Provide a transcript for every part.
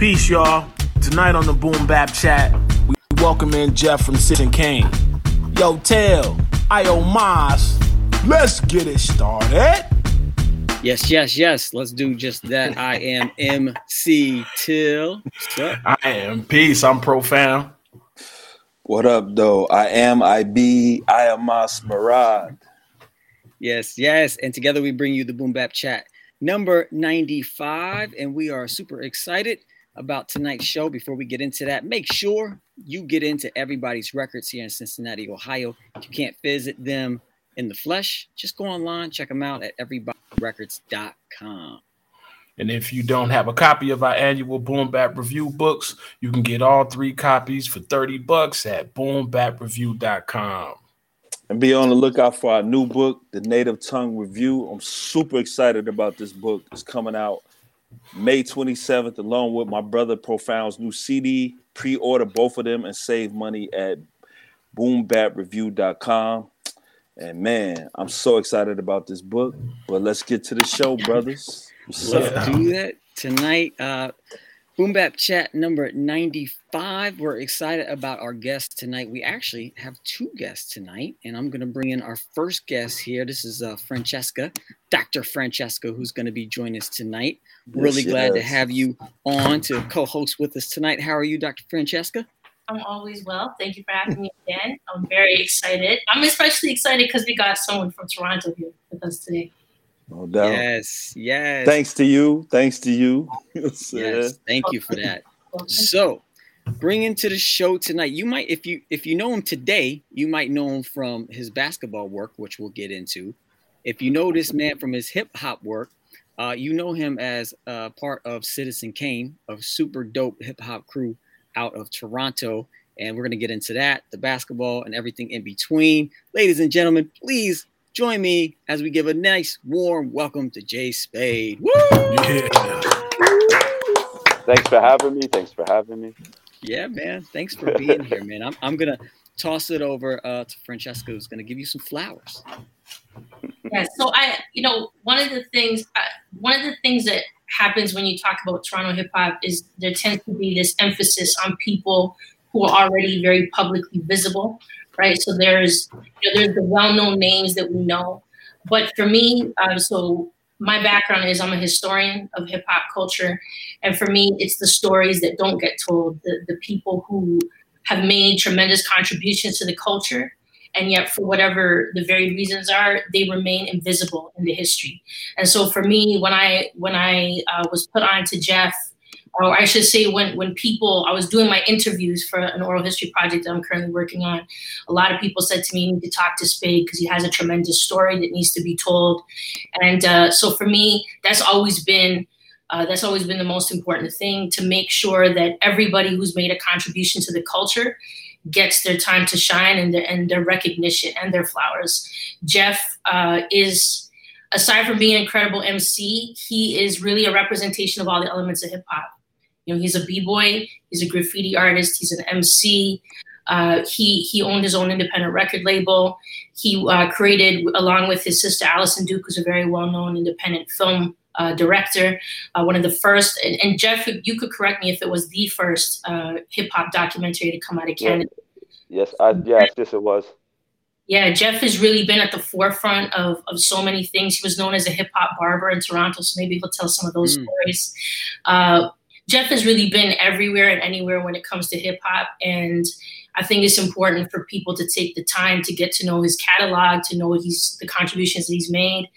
Peace, y'all. Tonight on the Boom Bap Chat, we welcome in Jeff from Citizen Kane. Yo, Till, Io Mas, let's get it started. Yes, yes, yes. Let's do just that. I am MC Till. I am Peace. I'm profound. What up, though? I am IB. I am Mas Marad. Yes, yes. And together we bring you the Boom Bap Chat number 95. And we are super excited about tonight's show. Before we get into that, make sure you get into everybody's records here in Cincinnati, Ohio. If you can't visit them in the flesh, just go online, check them out at everybodyrecords.com. And if you don't have a copy of our annual Boom Bap Review books, you can get all three copies for 30 bucks at boombapreview.com. And be on the lookout for our new book, The Native Tongue Review. I'm super excited about this book. It's coming out May 27th, along with my brother Profound's new CD. Pre order both of them and save money at boombapreview.com. And man, I'm so excited about this book. But let's get to the show, brothers. Let's do that tonight. Uh, Boom Bap Chat number 95. We're excited about our guest tonight. We actually have two guests tonight, and I'm going to bring in our first guest here. This is uh, Francesca, Dr. Francesca, who's going to be joining us tonight. Really Yes, glad to have you on to co host with us tonight. How are you, Dr. Francesca? I'm always well. Thank you for having me again. I'm very excited. I'm especially excited because we got someone from Toronto here with us today. No doubt. Yes, yes. Thanks to you. Thanks to you. Yes, thank you for that. So, bring into the show tonight. You might, if you if you know him today, you might know him from his basketball work, which we'll get into. If you know this man from his hip hop work, uh, you know him as uh, part of Citizen Kane, a super dope hip hop crew out of Toronto. And we're gonna get into that, the basketball, and everything in between. Ladies and gentlemen, please join me as we give a nice warm welcome to J-Spade. Woo! Yeah. Thanks for having me. Thanks for having me. Yeah, man. Thanks for being here, man. I'm, I'm gonna toss it over uh, to Francesca, who's gonna give you some flowers. Yeah. So I, you know, one of the things, uh, one of the things that happens when you talk about Toronto hip hop is there tends to be this emphasis on people who are already very publicly visible, right? So there's, you know, there's the well-known names that we know, but for me, um, so my background is I'm a historian of hip hop culture, and for me, it's the stories that don't get told, the the people who have made tremendous contributions to the culture. And yet for whatever the very reasons are they remain invisible in the history. And so for me when i when i uh, was put on to jeff or i should say when when people i was doing my interviews for an oral history project that i'm currently working on a lot of people said to me you need to talk to spade because he has a tremendous story that needs to be told and uh, so for me that's always been uh, that's always been the most important thing to make sure that everybody who's made a contribution to the culture gets their time to shine and their, and their recognition and their flowers. Jeff uh, is, aside from being an incredible MC, he is really a representation of all the elements of hip hop. You know, he's a b-boy, he's a graffiti artist, he's an MC. Uh, he he owned his own independent record label. He uh, created, along with his sister Alison Duke, who's a very well-known independent film uh, director, uh, one of the first. And, and Jeff, you could correct me if it was the first uh, hip hop documentary to come out of Canada. Yes, I yes, yes it was. Yeah, Jeff has really been at the forefront of, of so many things. He was known as a hip hop barber in Toronto, so maybe he'll tell some of those Mm. stories. Uh, Jeff has really been everywhere and anywhere when it comes to hip hop, and I think it's important for people to take the time to get to know his catalog, to know what he's the contributions that he's made,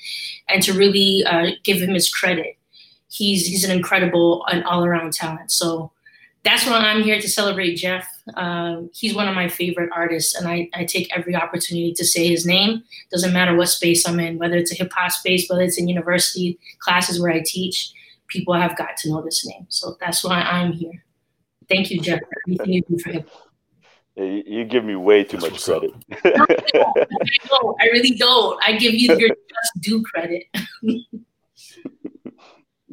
and to really uh, give him his credit. He's he's an incredible and all around talent. So that's why I'm here to celebrate Jeff. Um, he's one of my favorite artists, and I, I take every opportunity to say his name. Doesn't matter what space I'm in, whether it's a hip hop space, whether it's in university classes where I teach, people have got to know this name. So that's why I'm here. Thank you, Jeff, for everything you do for hip hop. You, you give me way too much credit. No, I really don't. I give you your just due credit.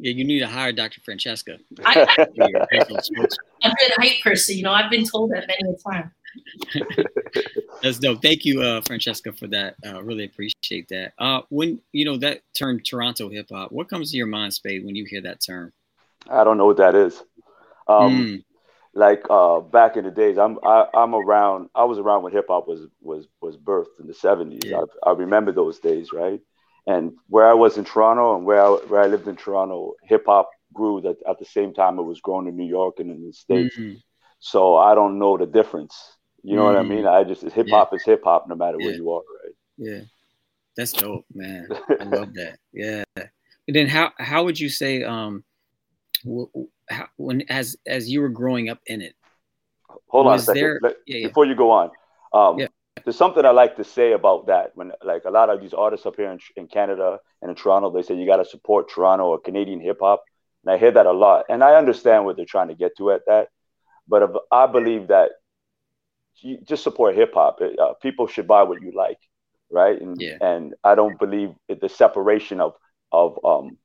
Yeah, you need to hire Dr. Francesca. I, I, to be your official spokesman. I'm a hype person. You know, I've been told that many a time. That's dope. Thank you, uh, Francesca, for that. Uh, really appreciate that. Uh, when you know that term Toronto hip hop, what comes to your mind, Spade, when you hear that term? I don't know what that is. Um, Mm. Like uh, back in the days, I'm I, I'm around. I was around when hip hop was was was birthed in the '70s. Yeah. I, I remember those days, right? And where I was in Toronto and where I, where I lived in Toronto, hip hop grew that at the same time it was growing in New York and in the states. Mhm. So I don't know the difference. You know what I Mm. mean? I just hip hop is hip hop no matter where you are, right? Yeah, that's dope, man. I love that. Yeah. And then how how would you say um, how, when as as you were growing up in it? Hold on a second. there- Let- yeah, yeah. Before you go on, um, Yeah. there's something I like to say about that. When like a lot of these artists up here in, in Canada and in Toronto, they say you got to support Toronto or Canadian hip hop, and I hear that a lot, and I understand what they're trying to get to at that. But if, I believe that you just support hip hop. Uh, people should buy what you like, right? And Yeah. and I don't believe the separation of of um,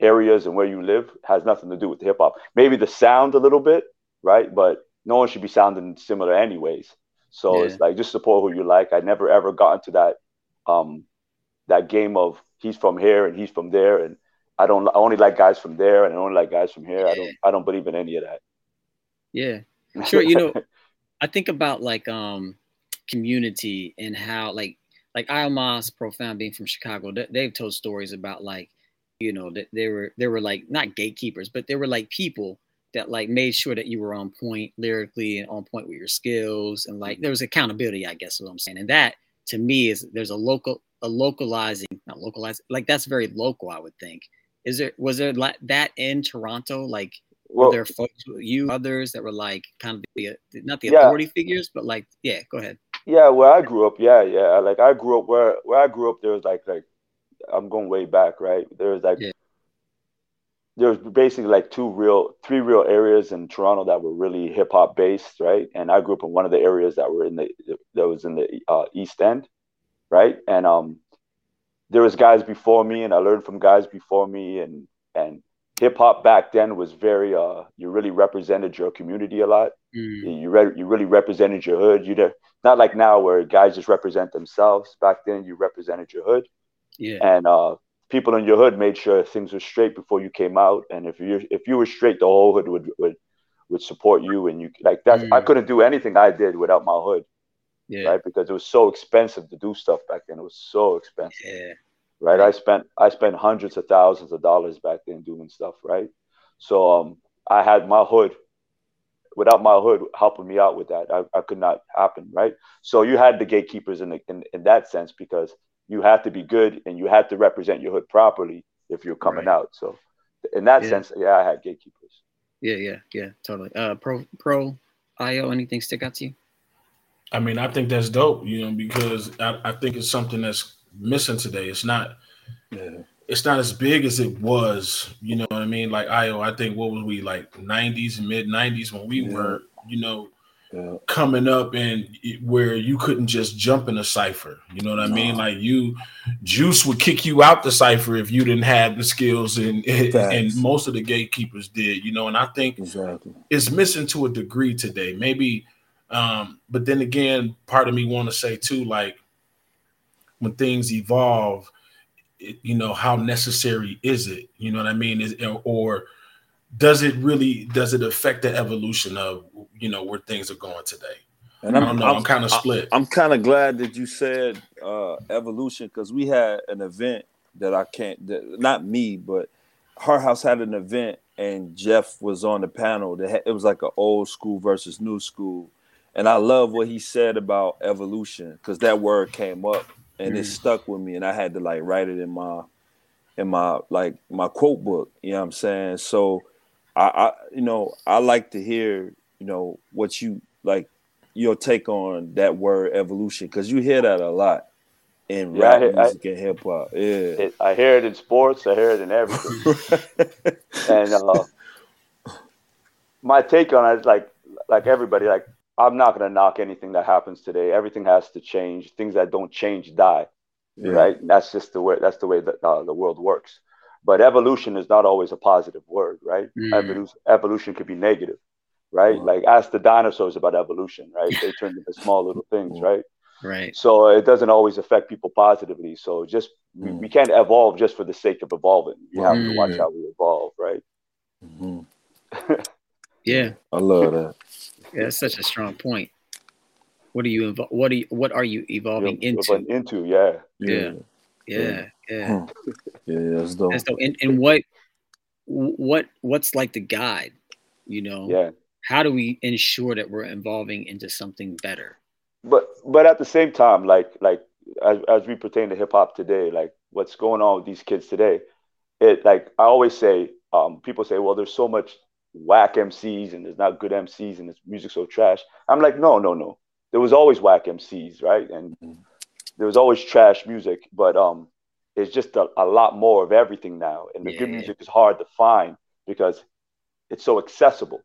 areas and where you live has nothing to do with hip hop. Maybe the sound a little bit, right? But no one should be sounding similar anyways. So Yeah. it's like just support who you like. I never ever got into that um that game of he's from here and he's from there and I don't I only like guys from there and I only like guys from here. I don't I don't believe in any of that. Yeah, sure. You know, I think about like um community and how like like Iomos Profound being from Chicago, they, they've told stories about like you know that they were they were like not gatekeepers, but they were like people that like made sure that you were on point lyrically and on point with your skills and like there was accountability, I guess what I'm saying. And that to me is there's a local a localizing not localized like that's very local, I would think. Is there was there like that in Toronto like well, were there folks you others that were like kind of the not the Yeah. authority figures but like yeah go ahead Yeah, where I grew up, yeah, yeah. Like I grew up where where I grew up, there was like like I'm going way back, right? There was like Yeah. there was basically like two real three real areas in Toronto that were really hip hop based, right? And I grew up in one of the areas that were in the that was in the uh, East End, right? And um there was guys before me and I learned from guys before me and and hip hop back then was very uh you really represented your community a lot Mm, you re- you really represented your hood. You did not like now where guys just represent themselves. Back then, you represented your hood, yeah and uh, people in your hood made sure things were straight before you came out. And if you if you were straight, the whole hood would would, would support you. And you like that. I Mm. couldn't do anything I did without my hood, yeah right? Because it was so expensive to do stuff back then. It was so expensive yeah right? I spent I spent hundreds of thousands of dollars back then doing stuff, right? So um, I had my hood. Without my hood helping me out with that, I, I could not happen, right? So you had the gatekeepers in, the, in in that sense because you have to be good and you have to represent your hood properly if you're coming Right. out. So in that Yeah. sense, yeah, I had gatekeepers. yeah yeah yeah totally uh pro pro io anything stick out to you I mean, I think that's dope, you know, because I, I think it's something that's missing today. It's not it's not as big as it was, you know what I mean? Like IO, I think what was we like 90s mid 90s when we Yeah. were, you know, Yeah. coming up and where you couldn't just jump in a cipher. You know what I mean? Like you Juice would kick you out the cipher if you didn't have the skills and and, most of the gatekeepers did, you know, and I think Exactly. is missing to a degree today. Maybe, um, but then again, part of me want to say too, like when things evolve, it, you know, how necessary is it? You know what I mean? Is or does it really does it affect the evolution of you know where things are going today? And I don't know. I'm, kind of split. I'm kind of glad that you said uh, evolution because we had an event that I can't, that, not me, but her house had an event and Jeff was on the panel. That had, it was like an old school versus new school, and I love what he said about evolution because that word came up and it Mm. stuck with me, and I had to like write it in my in my like my quote book. You know what I'm saying? So I, I you know I like to hear you know what you like your take on that word evolution because you hear that a lot in Yeah, rap hear- I- music and hip hop. Yeah. It, I hear it in sports. I hear it in everything. and uh, my take on it is like like everybody like i'm not going to knock anything that happens today everything has to change things that don't change die Yeah. right that's just the way that's the way that uh, the world works but evolution is not always a positive word right Mm. evolution, evolution could be negative right Mhm. like ask the dinosaurs about evolution right they turned into small little things right right so it doesn't always affect people positively so just we, Mm. we can't evolve just for the sake of evolving you have to watch Mm. how we evolve right Mhm. Yeah, I love that. Yeah, that's such a strong point. What are you invo- What are you? What are you evolving You're into? into, yeah. Yeah. Yeah, yeah. Yeah, that's dope. That's dope. And, and what what what's like the guide? You know, Yeah. how do we ensure that we're evolving into something better? But but at the same time, like like as as we pertain to hip hop today, like what's going on with these kids today, it like I always say, um, people say, well, there's so much whack MCs and there's not good MCs and this music so trash. I'm like, no, no, no. There was always whack MCs, right? And there was always trash music, but um, it's just a, a lot more of everything now. And the good music is hard to find because it's so accessible.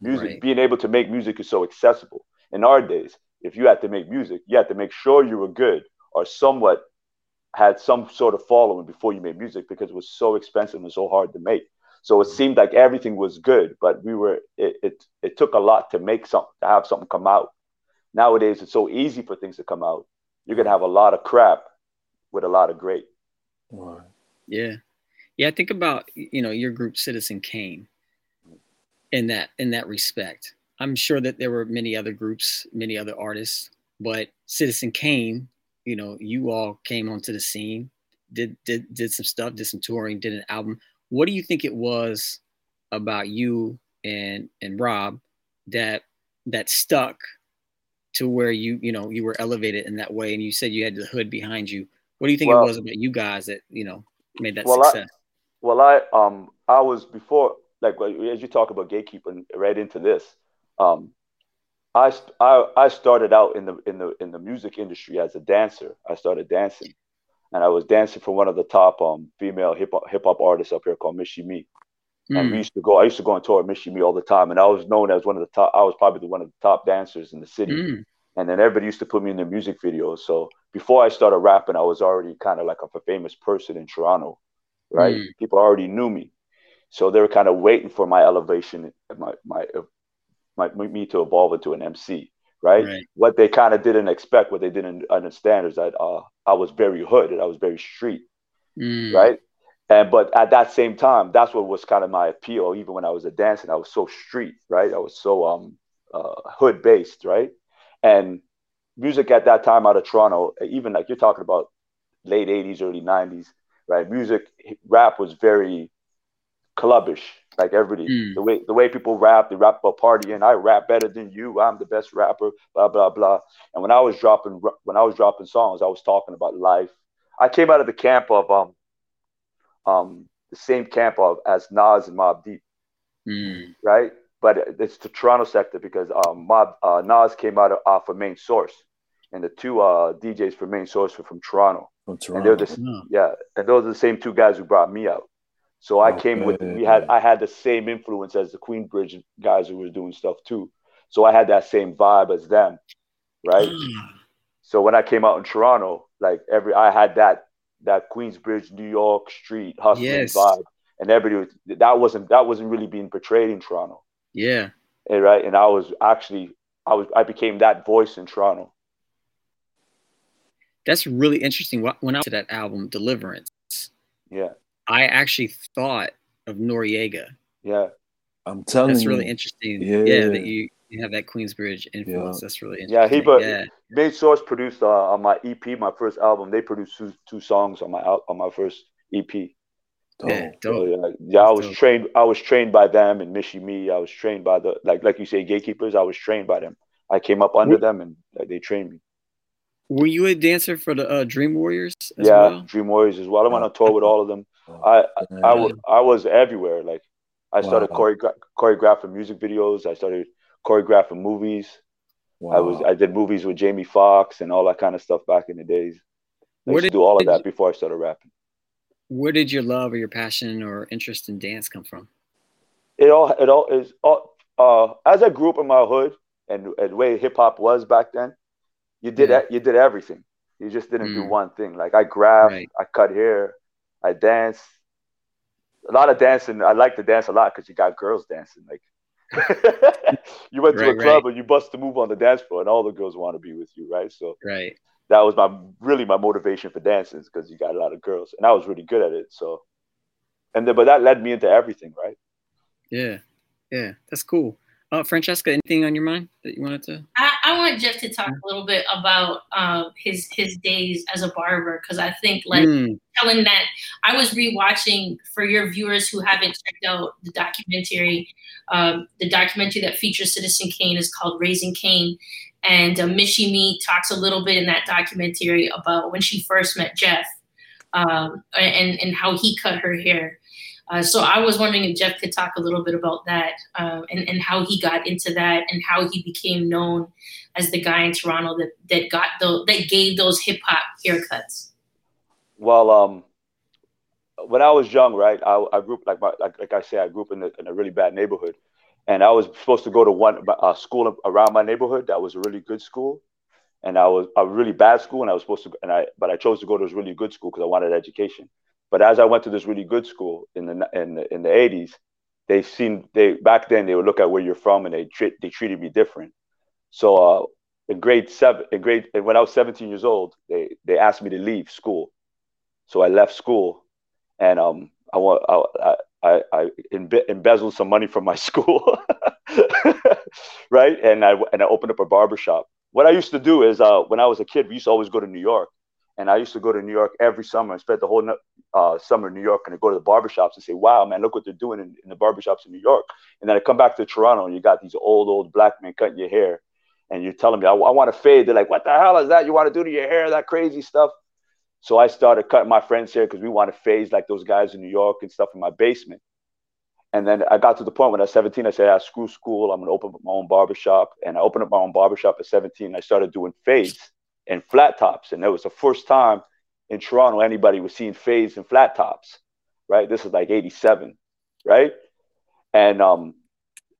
Music, Right. being able to make music is so accessible. In our days, if you had to make music, you had to make sure you were good or somewhat had some sort of following before you made music because it was so expensive and so hard to make. So it seemed like everything was good, but we were it it, it took a lot to make something to have something come out. Nowadays it's so easy for things to come out. You're gonna have a lot of crap with a lot of great. Right. Yeah, yeah. Think about you know your group, Citizen Kane. In that in that respect, I'm sure that there were many other groups, many other artists, but Citizen Kane, you know, you all came onto the scene, did did did some stuff, did some touring, did an album. What do you think it was about you and and Rob that that stuck to where you you know you were elevated in that way, and you said you had the hood behind you. What do you think Well- it was about you guys that you know made that Well, I- success? Well, I um I was before like as you talk about gatekeeping right into this. Um, I, I I started out in the in the in the music industry as a dancer. I started dancing, and I was dancing for one of the top um female hip hop hip hop artists up here called Michie Mee. And Mm, we used to go. I used to go on tour with Michie Mee all the time, and I was known as one of the top. I was probably one of the top dancers in the city. mm, And then everybody used to put me in their music videos. So before I started rapping, I was already kind of like a famous person in Toronto, right? Mm. People already knew me, so they were kind of waiting for my elevation, my my my me to evolve into an MC, right? right. What they kind of didn't expect, what they didn't understand, is that uh, I was very hood and I was very street, Mm, right? And but at that same time, that's what was kind of my appeal. Even when I was a dancer, I was so street, right? I was so um uh, hood based, right? And music at that time out of Toronto, even like you're talking about late '80s, early '90s, right? Music, rap was very clubbish. Like everybody, Mm. the way the way people rap, they rap about partying. I rap better than you. I'm the best rapper. Blah blah blah. And when I was dropping when I was dropping songs, I was talking about life. I came out of the camp of um um the same camp of as Nas and Mobb Deep, mm, right? But it's the Toronto sector because um Mobb uh, Nas came out of, off of Main Source, and the two uh DJs for Main Source were from Toronto. From And they're Toronto. the no. yeah, and those are the same two guys who brought me out. So I oh, came with we had I had the same influence as the Queensbridge guys who were doing stuff too. So I had that same vibe as them, right? Mm. So when I came out in Toronto, like every I had that that Queensbridge, New York street hustling Yes. vibe, and everybody was, that wasn't that wasn't really being portrayed in Toronto, Yeah. and, right? And I was actually I was I became that voice in Toronto. That's really interesting. Wh- When I to that album, Deliverance, Yeah, I actually thought of Noreaga. yeah, I'm telling That's you. really interesting. Yeah. Yeah, that you, you have that Queensbridge influence. Yeah. That's really interesting. Yeah, he but- yeah. Main Source produced uh, on my EP, my first album. They produced two, two songs on my on my first EP. Dope. Yeah, So, dope. yeah, yeah, I was Dope. trained. I was trained by them and Michie Mee. I was trained by the like like you say gatekeepers. I was trained by them. I came up under Wh- them and like, they trained me. Were you a dancer for the uh, Dream Warriors as yeah, well? Dream Warriors as well. I went on tour with all of them. I I, man. I, was everywhere. Like I started Wow. choreogra- choreographing music videos. I started choreographing movies. I was I did movies with Jamie Foxx and all that kind of stuff back in the days. I Where used to did- do all of that you- before I started rapping. Where did your love or your passion or interest in dance come from? it all it all is all uh as I grew up in my hood and, and the way hip hop was back then, you did Yeah. you did everything. You just didn't do Mm. one thing. Like I grabbed, Right. I cut hair, I dance A lot of dancing. I like to dance a lot because you got girls dancing. Like you went to Right, a club right. and you bust a move on the dance floor, and all the girls want to be with you, right? So Right. that was my really my motivation for dancing because you got a lot of girls, and I was really good at it. So, and then but that led me into everything, right? Yeah. yeah, that's cool. Uh, Francesca, anything on your mind that you wanted to? I, I want Jeff to talk a little bit about uh, his his days as a barber because I think like mm. telling that I was rewatching for your viewers who haven't checked out the documentary. Um, the documentary that features Citizen Kane is called Raising Kane, and uh, Mee talks a little bit in that documentary about when she first met Jeff um, and and how he cut her hair. Uh, so I was wondering if Jeff could talk a little bit about that um, and, and how he got into that and how he became known as the guy in Toronto that, that got the that gave those hip hop haircuts. Well, um, when I was young, right, I, I grew up like my, like, like I say, I grew up in a, in a really bad neighborhood, and I was supposed to go to one uh, school around my neighborhood that was a really good school, and I was a really bad school, and I was supposed to, and I but I chose to go to this really good school because I wanted education. But as I went to this really good school in the in the, in the 80s, they seen they back then they would look at where you're from and they treat they treated me different. So uh, in grade seven, in grade when I was 17 years old, they they asked me to leave school. So I left school, and um I want I I, I embe- embezzled some money from my school, right? And I and I opened up a barber shop. What I used to do is uh, when I was a kid, we used to always go to New York and I used to go to New York every summer and spend the whole uh, summer in New York and I go to the barbershops and say, wow, man, look what they're doing in, in the barbershops in New York. And then I come back to Toronto and you got these old, old black men cutting your hair and you're telling me, I, I want to fade. They're like, what the hell is that you want to do to your hair? That crazy stuff. So I started cutting my friends' hair because we want to phase like those guys in New York and stuff in my basement. And then I got to the point when I was 17, I said, I ah, screw school. I'm going to open up my own barbershop. And I opened up my own barbershop at 17. I started doing fades and flat tops. And that was the first time in Toronto anybody was seeing fades and flat tops, right? This is like 87, right? And um,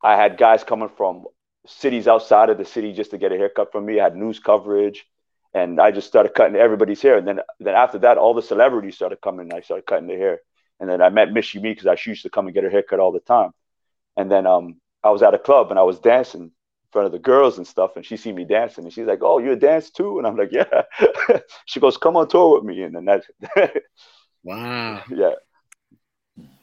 I had guys coming from cities outside of the city just to get a haircut from me. I had news coverage and I just started cutting everybody's hair. And then, then after that, all the celebrities started coming and I started cutting their hair. And then I met Michie Mee because she used to come and get her haircut all the time. And then um, I was at a club and I was dancing front of the girls and stuff, and she see me dancing, and she's like, "Oh, you a dance too?" And I'm like, "Yeah." she goes, "Come on tour with me," and then that's wow. Yeah.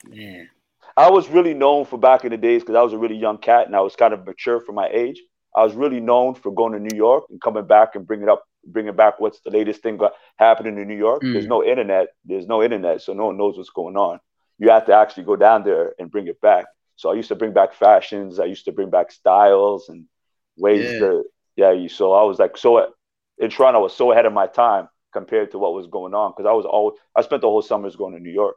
Man. I was really known for back in the days because I was a really young cat and I was kind of mature for my age. I was really known for going to New York and coming back and bringing up, bringing back what's the latest thing happening in New York. Mm. There's no internet. There's no internet, so no one knows what's going on. You have to actually go down there and bring it back. So I used to bring back fashions. I used to bring back styles and ways yeah. to yeah. You, so I was like so in Toronto, I was so ahead of my time compared to what was going on because I was all I spent the whole summers going to New York.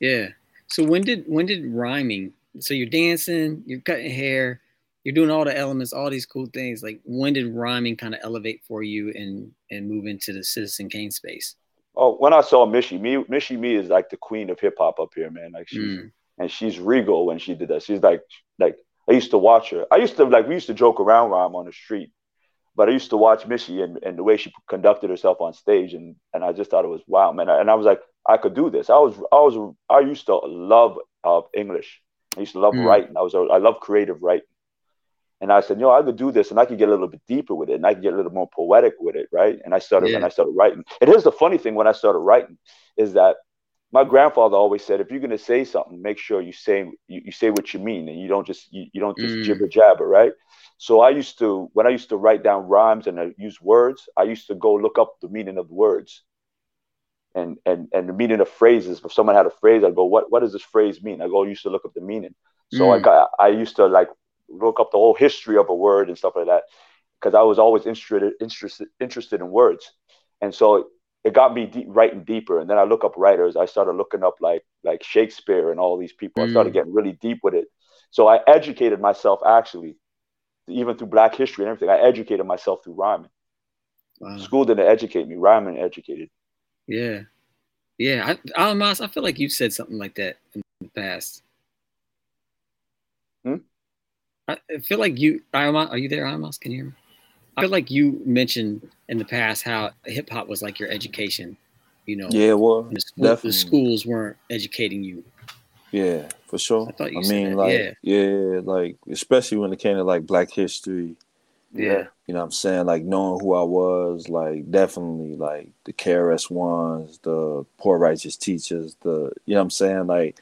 Yeah. So when did when did rhyming? So you're dancing, you're cutting hair, you're doing all the elements, all these cool things. Like when did rhyming kind of elevate for you and and move into the Citizen Kane space? Oh, when I saw Michie Mee, Michie Mee is like the queen of hip hop up here, man. Like she's mm. and she's regal when she did that. She's like like I used to watch her. I used to like we used to joke around rhyme on the street, but I used to watch Michie and, and the way she conducted herself on stage, and and I just thought it was wow, man. And I was like, I could do this. I was I was I used to love uh, English. I used to love mm. writing. I was I love creative writing. And I said, you know, I could do this, and I could get a little bit deeper with it, and I could get a little more poetic with it, right? And I started, yeah. and I started writing. And here's the funny thing: when I started writing, is that my grandfather always said, if you're gonna say something, make sure you say you, you say what you mean, and you don't just you, you don't just mm. jibber jabber, right? So I used to when I used to write down rhymes and I use words, I used to go look up the meaning of words, and and and the meaning of phrases. If someone had a phrase, I'd go, what what does this phrase mean? I go, I used to look up the meaning. So mm. I got I used to like look up the whole history of a word and stuff like that because I was always interested interested interested in words, and so it got me deep, writing deeper. And then I look up writers. I started looking up like like Shakespeare and all these people. Mm. I started mm. getting really deep with it. So I educated myself actually, even through Black history and everything. I educated myself through rhyming. Wow. School didn't educate me. Rhyming educated. Yeah, yeah. I, Iomos, I feel like you said something like that in the past. Hmm? I feel like you, Iomos, are you there, Iomos? Can you hear me? I feel like you mentioned in the past how hip hop was like your education. You know, yeah, well, the, school, the, schools weren't educating you. Yeah, for sure. I, I mean, that. like, yeah. yeah, like especially when it came to like Black History. Yeah. You know what I'm saying? Like knowing who I was, like definitely like the KRS ones, the poor righteous teachers, the you know what I'm saying? Like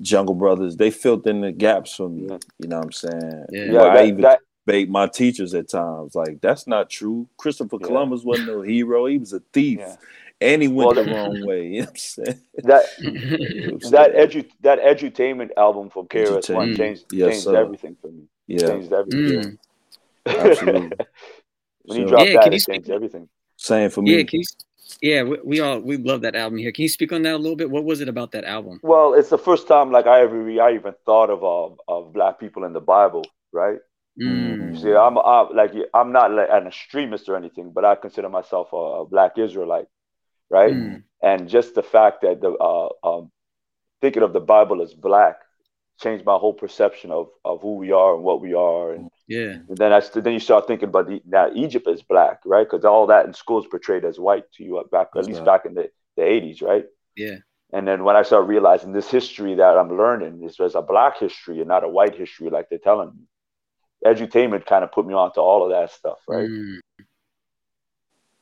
Jungle Brothers, they filled in the gaps for me. You know what I'm saying? Yeah. Where Yeah, I that- even that- debate my teachers at times. Like, that's not true. Christopher Yeah. Columbus wasn't no hero. He was a thief. Yeah. And he went Well, the wrong way. You know what I'm saying? that That that edu that edutainment album from KRS One Edutainment. changed Yes, changed sir. everything for me. Yeah, Changed everything. Mm. absolutely. when you So- drop Yeah, that, can you it speak- changed everything. Same for me. Yeah, can you, yeah, we, we all we love that album here. Can you speak on that a little bit? What was it about that album? Well, it's the first time like I ever I even thought of uh, of black people in the Bible, right? Mm. You see, I'm, I'm like I'm not like an extremist or anything, but I consider myself a, black Israelite, right? Mm. And just the fact that the uh, um, thinking of the Bible as black changed my whole perception of of who we are and what we are, and, Yeah. and then I then you start thinking about the, now Egypt is black, right? Because all that in school is portrayed as white to you back at least Right. back in the the 80s, right? Yeah. And then when I start realizing this history that I'm learning is there's a black history and not a white history like they're telling me. Edutainment kind of put me onto all of that stuff, right? Mm.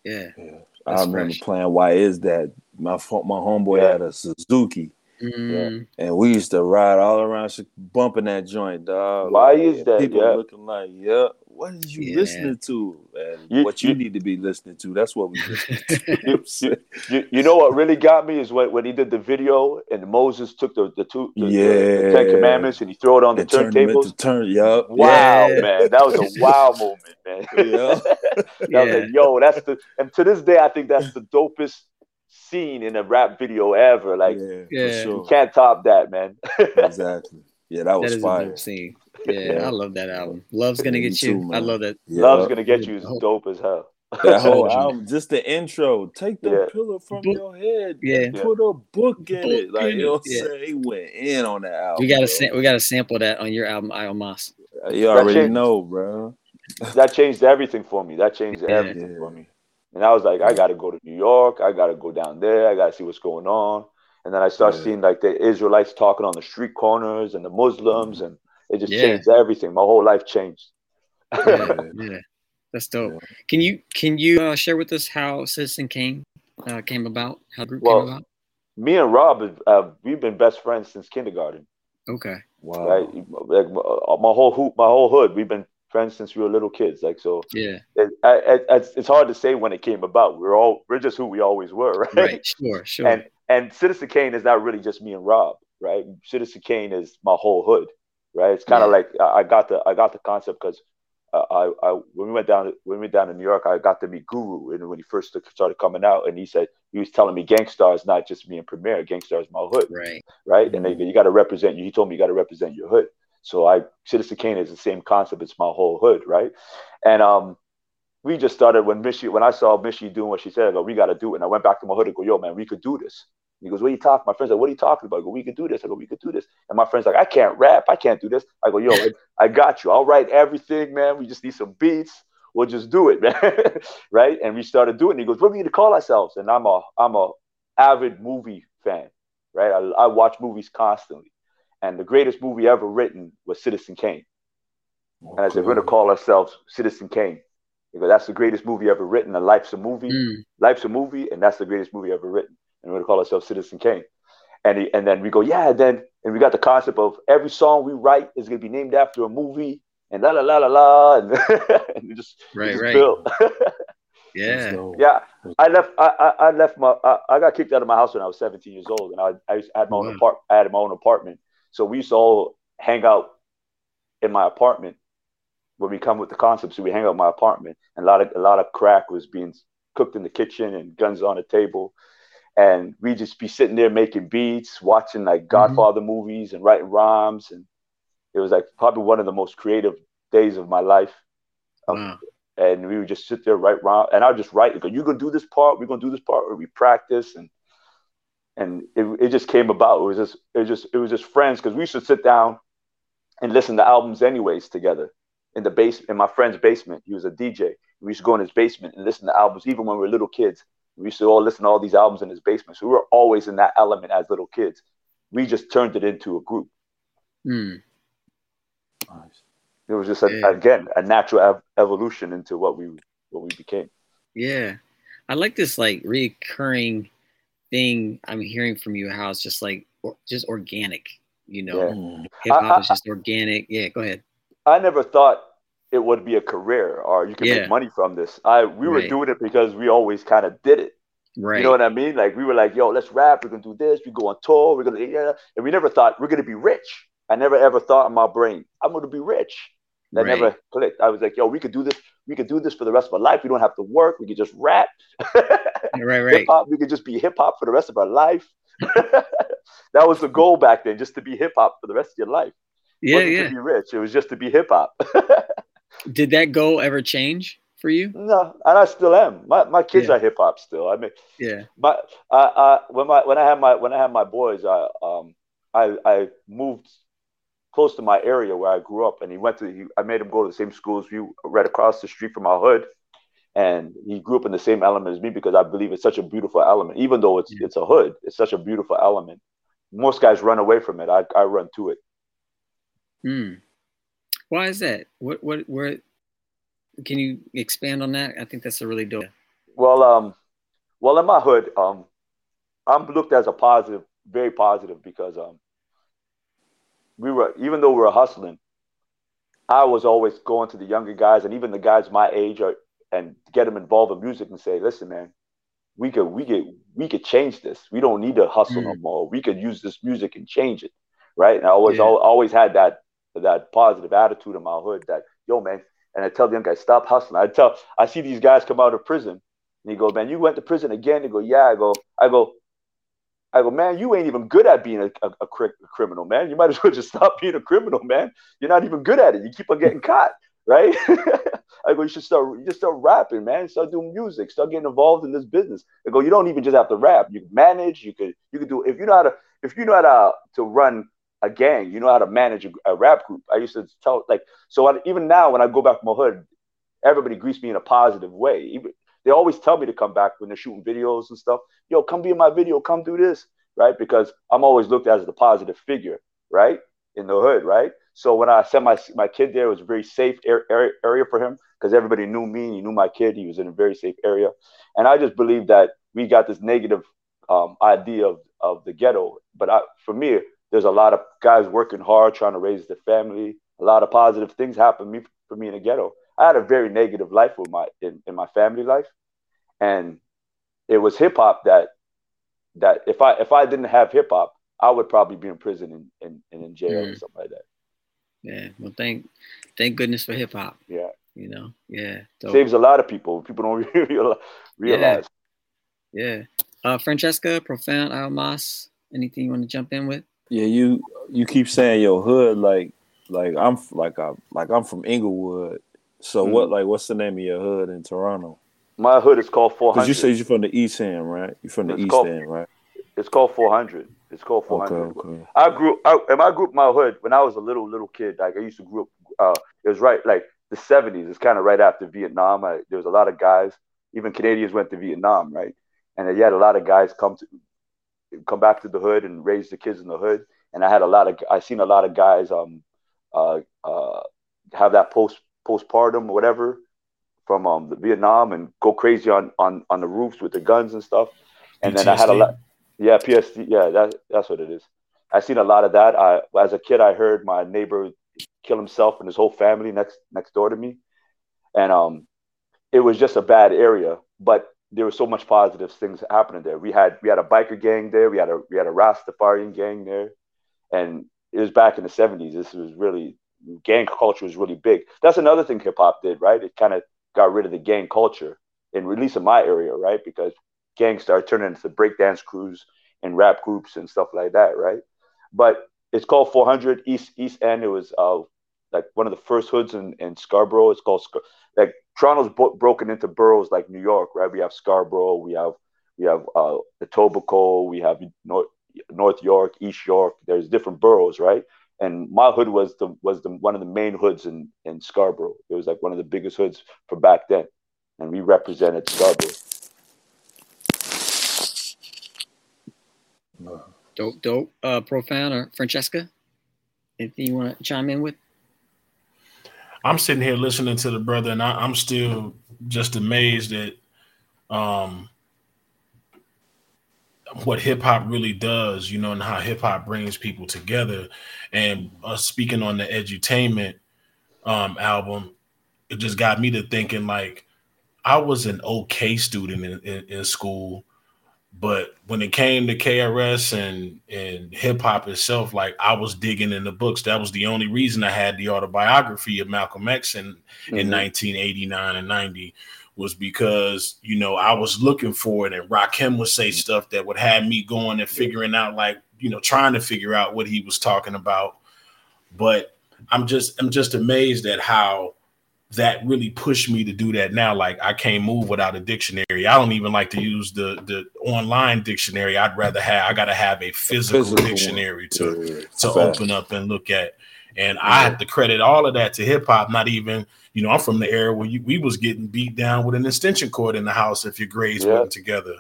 Yeah. Yeah. I remember fresh. playing Why Is That? My my homeboy Yeah. had a Suzuki. Mm. And we used to ride all around bumping that joint, dog. Why Like, is that? People Yeah. looking like, yeah, what is you Yeah. listening to? And You- what you you- need to be listening to. That's what we listen to. You know what You, you know what really got me is when, when he did the video and Moses took the the two the, the- the Ten Yeah. Commandments and he threw it on the And turn them turntables. turn, yup. Wow, Yeah. man, that was a wow moment, man. Yeah. that was Yeah. like, yo, that's the and to this day I think that's the dopest scene in a rap video ever. Like yeah, Yeah. for you can't top that, man. Exactly. Yeah, that That was is a fire. dope scene. Yeah, Yeah. I love that album. Love's gonna Me get too, you. I love that. Yeah. Love's gonna get you is Oh. dope as hell. That whole album, just the intro. Take the Yeah. pillow from Book- your head. Yeah. Put a book in it. Like you know what it, I'm yeah. saying? He went in on that album. We gotta sam- we gotta sample that on your album, I Mas. Uh, you already changed- know, bro. That changed everything for me. That changed Yeah. everything Yeah. for me. And I was like, I gotta go to New York. I gotta go down there. I gotta see what's going on. And then I start Yeah. seeing like the Israelites talking on the street corners and the Muslims, mm-hmm. and it just Yeah. changed everything. My whole life changed. Yeah, yeah. That's dope. Can you can you uh, share with us how Citizen Kane uh, came about? How the group Well, came about? Me and Rob, uh, we've been best friends since kindergarten. Okay. Wow. Right? Like my my whole hoop, my whole hood, we've been friends since we were little kids. Like so, Yeah. it, I, it, it's, it's hard to say when it came about. We're all we're just who we always were, right? Right. Sure. Sure. And and Citizen Kane is not really just me and Rob, right? Citizen Kane is my whole hood, right? It's kind of Yeah. like I got the I got the concept because uh, I, I when we went down when we went down to New York, I got to meet Guru, and when he first started coming out, and he said he was telling me Gang Starr is not just me and Premier, Gang Starr is my hood, right. right? And they, you got to represent you. He told me you got to represent your hood. So I Citizen Kane is the same concept. It's my whole hood, right? And um, we just started when Michie when I saw Michie doing what she said. I go, we got to do it. And I went back to my hood and go, yo, man, we could do this. He goes, what are you talking? My friends like, what are you talking about? I go, we could do this. I go, we could do this. And my friends like, I can't rap. I can't do this. I go, yo, I, I got you. I'll write everything, man. We just need some beats. We'll just do it, man. right? And we started doing. it. He goes, what are we gonna call ourselves? And I'm a I'm a avid movie fan, right? I, I watch movies constantly. And the greatest movie ever written was Citizen Kane. And I said, we're gonna call ourselves Citizen Kane. Because that's the greatest movie ever written. And life's a movie. Mm. Life's a movie, and that's the greatest movie ever written. And we're gonna call ourselves Citizen Kane. And he, and then we go, yeah, then and we got the concept of every song we write is gonna be named after a movie, and la la la la la, and, and it just, Right. just Right. built. Yeah. yeah, I left. I, I, I left my. I, I got kicked out of my house when I was 17 years old, and I I used- I had my own Wow. apart. I had my own apartment, so we used to all hang out in my apartment when we come with the concepts. So we hang out in my apartment, and a lot of a lot of crack was being cooked in the kitchen and guns on the table, and we just be sitting there making beats, watching like mm-hmm. Godfather movies and writing rhymes, and it was like probably one of the most creative days of my life um, Wow. and we would just sit there write round and I'd just write go, You're gonna do this part, we're gonna do this part, or we practice and and it, it just came about. It was just it was just it was just friends because we used to sit down and listen to albums anyways together in the base in my friend's basement. He was a DJ. We used to go in his basement and listen to albums, even when we were little kids. We used to all listen to all these albums in his basement. So we were always in that element as little kids. We just turned it into a group. Mm. Nice. It was just a, Yeah. again a natural ev- evolution into what we what we became. Yeah. I like this like recurring thing I'm hearing from you how it's just like or, just organic. You know, yeah. hip hop is just organic. Yeah, go ahead. I never thought it would be a career or you can yeah. make money from this. I we were right. doing it because we always kind of did it. Right. You know what I mean? Like we were like, yo, let's rap. We're gonna do this. We go on tour. We're gonna yeah. And we never thought we're gonna be rich. I never ever thought in my brain I'm gonna be rich. That right. never clicked. I was like, yo, we could do this. We could do this for the rest of our life. We don't have to work. We could just rap. right, right. Hip hop. We could just be hip hop for the rest of our life. that was the goal back then, just to be hip hop for the rest of your life. Yeah, yeah. To be rich. It was just to be hip hop. Did that goal ever change for you? No, and I still am. My my kids yeah. are hip hop still. I mean, yeah. My I, I when my when I had my when I had my boys, I um I I moved close to my area where I grew up, and he went to. He, I made him go to the same school as you, right across the street from our hood, and he grew up in the same element as me because I believe it's such a beautiful element. Even though it's yeah. it's a hood, it's such a beautiful element. Most guys run away from it. I I run to it. Hmm. Why is that? What what where? Can you expand on that? I think that's a really dope. Well, um, well, in my hood, um, I'm looked as a positive, very positive because um, we were even though we were hustling, I was always going to the younger guys and even the guys my age are, and get them involved in music and say, listen, man, we could we could we could change this. We don't need to hustle mm. no more. We could use this music and change it, right? And I always yeah. always had that that positive attitude in my hood that, yo, man, and I tell the young guys, stop hustling. I tell, I see these guys come out of prison, and he goes, man, you went to prison again? They go, yeah. I go, I go, I go, man, you ain't even good at being a, a, a, criminal, man. You might as well just stop being a criminal, man. You're not even good at it. You keep on getting caught, right? I go, you should start, you just start rapping, man. Start doing music. Start getting involved in this business. I go, you don't even just have to rap. You can manage. You could, you could do if you know how to, if you know how to, to run a gang. You know how to manage a, a rap group. I used to tell like so. I, even now, when I go back to my hood, everybody greets me in a positive way. Even, they always tell me to come back when they're shooting videos and stuff. Yo, come be in my video. Come do this, right? Because I'm always looked at as the positive figure, right, in the hood, right. So when I sent my my kid there, it was a very safe area, area for him because everybody knew me. And he knew my kid. He was in a very safe area, and I just believe that we got this negative um, idea of of the ghetto. But I, for me, there's a lot of guys working hard trying to raise their family. A lot of positive things happen me, for me in the ghetto. I had a very negative life with my in, in my family life, and it was hip hop that that if I if I didn't have hip hop, I would probably be in prison and, and, in jail mm. or something like that. Yeah, well, thank thank goodness for hip hop. Yeah, you know, yeah, so, saves a lot of people. People don't realize. Yeah, yeah. Uh, Francesca, profound Iomos. Anything you want to jump in with? Yeah, you you keep saying your hood like like I'm like I like I'm from Inglewood. So mm what like what's the name of your hood in Toronto? My hood is called 400. Because you say you're from the East End, right? You're from the it's East called, End, right? It's called 400. It's called 400. Okay, okay. I grew I, in my group, my hood when I was a little little kid. Like I used to grow up. Uh, it was right like the 70s. It's kind of right after Vietnam. I, there was a lot of guys. Even Canadians went to Vietnam, right? And you had a lot of guys come to come back to the hood and raise the kids in the hood. And I had a lot of I seen a lot of guys um uh uh have that post postpartum or whatever from um the Vietnam and go crazy on on on the roofs with the guns and stuff. And PTSD. then I had a lot yeah, PSD, yeah, that that's what it is. I seen a lot of that. I as a kid I heard my neighbor kill himself and his whole family next next door to me. And um it was just a bad area, but there was so much positive things happening there. We had we had a biker gang there. We had a we had a Rastafarian gang there, and it was back in the seventies. This was really gang culture was really big. That's another thing hip hop did, right? It kind of got rid of the gang culture, and at least in my area, right? Because gangs started turning into breakdance crews and rap groups and stuff like that, right? But it's called 400 East East End. It was uh, like one of the first hoods in, in Scarborough. It's called like Toronto's bo- broken into boroughs like New York, right? We have Scarborough, we have we have uh, Etobicoke, we have North, North York, East York. There's different boroughs, right? And my hood was the was the one of the main hoods in in Scarborough. It was like one of the biggest hoods for back then, and we represented Scarborough. Dope, dope. Uh, profound or Francesca? Anything you want to chime in with? I'm sitting here listening to the brother, and I, am still just amazed at um, what hip hop really does, you know, and how hip hop brings people together. And uh, speaking on the edutainment um, album, it just got me to thinking like I was an okay student in, in, in school, but when it came to KRS and and hip hop itself, like I was digging in the books. That was the only reason I had the autobiography of Malcolm X in, mm-hmm. in 1989 and 90 was because you know I was looking for it, and Rakim would say stuff that would have me going and figuring out, like you know, trying to figure out what he was talking about. But I'm just I'm just amazed at how that really pushed me to do that now. Like I can't move without a dictionary. I don't even like to use the the online dictionary. I'd rather have I gotta have a physical, physical dictionary to yeah, to open up and look at. And yeah. I have to credit all of that to hip hop, not even you know, I'm from the era where you, we was getting beat down with an extension cord in the house if your grades yeah. weren't together.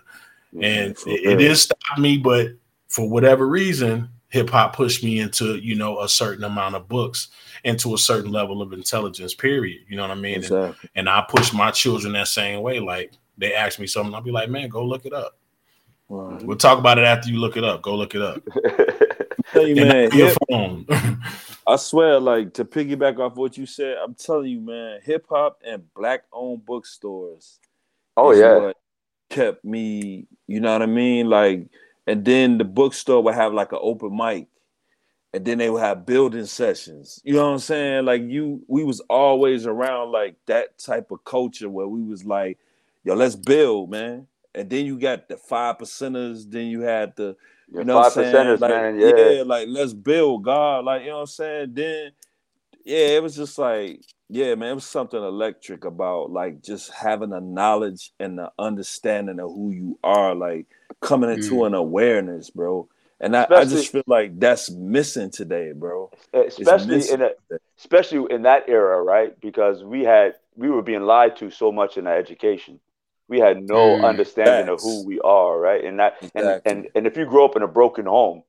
And it, it did stop me, but for whatever reason, hip hop pushed me into, you know, a certain amount of books, into a certain level of intelligence, period. You know what I mean? Exactly. And, and I push my children that same way. Like they ask me something, I'll be like, man, go look it up. Wow. We'll talk about it after you look it up. Go look it up. hey man, your phone. I swear, like to piggyback off what you said, I'm telling you, man, hip hop and black owned bookstores. Oh yeah, kept me. You know what I mean? Like, and then the bookstore would have like an open mic, and then they would have building sessions. You know what I'm saying? Like you, we was always around like that type of culture where we was like, yo, let's build, man. And then you got the five percenters. Then you had the you know five percenters, like, man. Yeah. yeah, like let's build God. Like you know what I'm saying. Then yeah, it was just like yeah, man. It was something electric about like just having a knowledge and the understanding of who you are, like coming into mm. an awareness, bro. And I, I, just feel like that's missing today, bro. Especially in a, especially in that era, right? Because we had we were being lied to so much in our education we had no mm, understanding facts. of who we are, right? And that exactly. and, and and if you grow up in a broken home,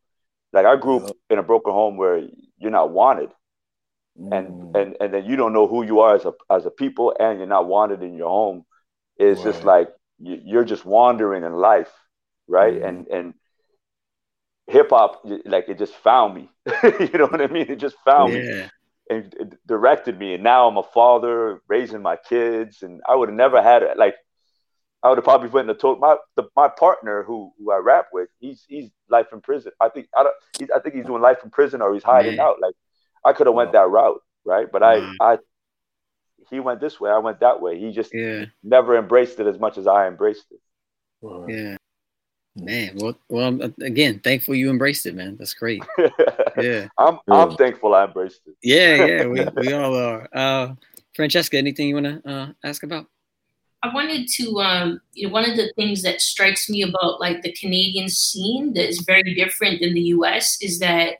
like I grew up in a broken home where you're not wanted. Mm. And and and then you don't know who you are as a as a people and you're not wanted in your home. It's right. just like you, are just wandering in life, right? Mm. And and hip hop like it just found me. you know what I mean? It just found yeah. me and directed me and now I'm a father raising my kids and I would have never had it like I would have probably went and told my the, my partner who who I rap with. He's he's life in prison. I think I don't. I think he's doing life in prison or he's hiding Man. out. Like I could have went that route, right? But I I he went this way. I went that way. He just yeah. never embraced it as much as I embraced it. Yeah. Man, well, well, again, thankful you embraced it, man. That's great. Yeah, I'm I'm thankful I embraced it. Yeah, yeah, we, we all are. Uh, Francesca, anything you want to uh, ask about? I wanted to, um, you know, one of the things that strikes me about like the Canadian scene that is very different than the US is that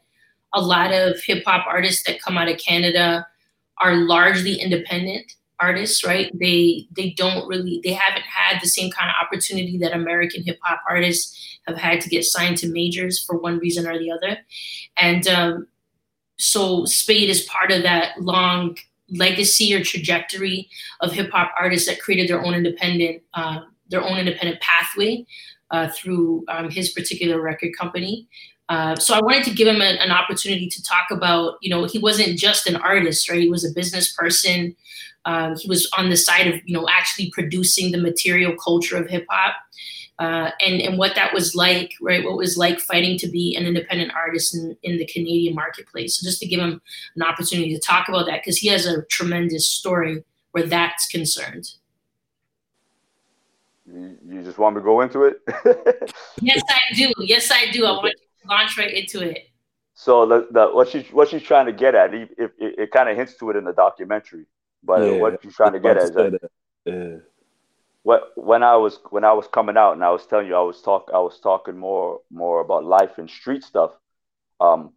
a lot of hip hop artists that come out of Canada are largely independent artists, right? They they don't really they haven't had the same kind of opportunity that American hip hop artists have had to get signed to majors for one reason or the other, and um, so Spade is part of that long legacy or trajectory of hip hop artists that created their own independent uh, their own independent pathway uh, through um, his particular record company. Uh, so I wanted to give him a, an opportunity to talk about, you know, he wasn't just an artist, right? He was a business person. Um, he was on the side of, you know, actually producing the material culture of hip hop uh, and and what that was like, right? What was like fighting to be an independent artist in, in the Canadian marketplace. So just to give him an opportunity to talk about that because he has a tremendous story where that's concerned. You, just want me to go into it? yes, I do. Yes, I do. I want launch right into it. So the, the what she's what she's trying to get at, it, it, it kind of hints to it in the documentary, but yeah, what she's trying to get at is that, yeah what when I was when I was coming out and I was telling you I was talk I was talking more more about life and street stuff. Um,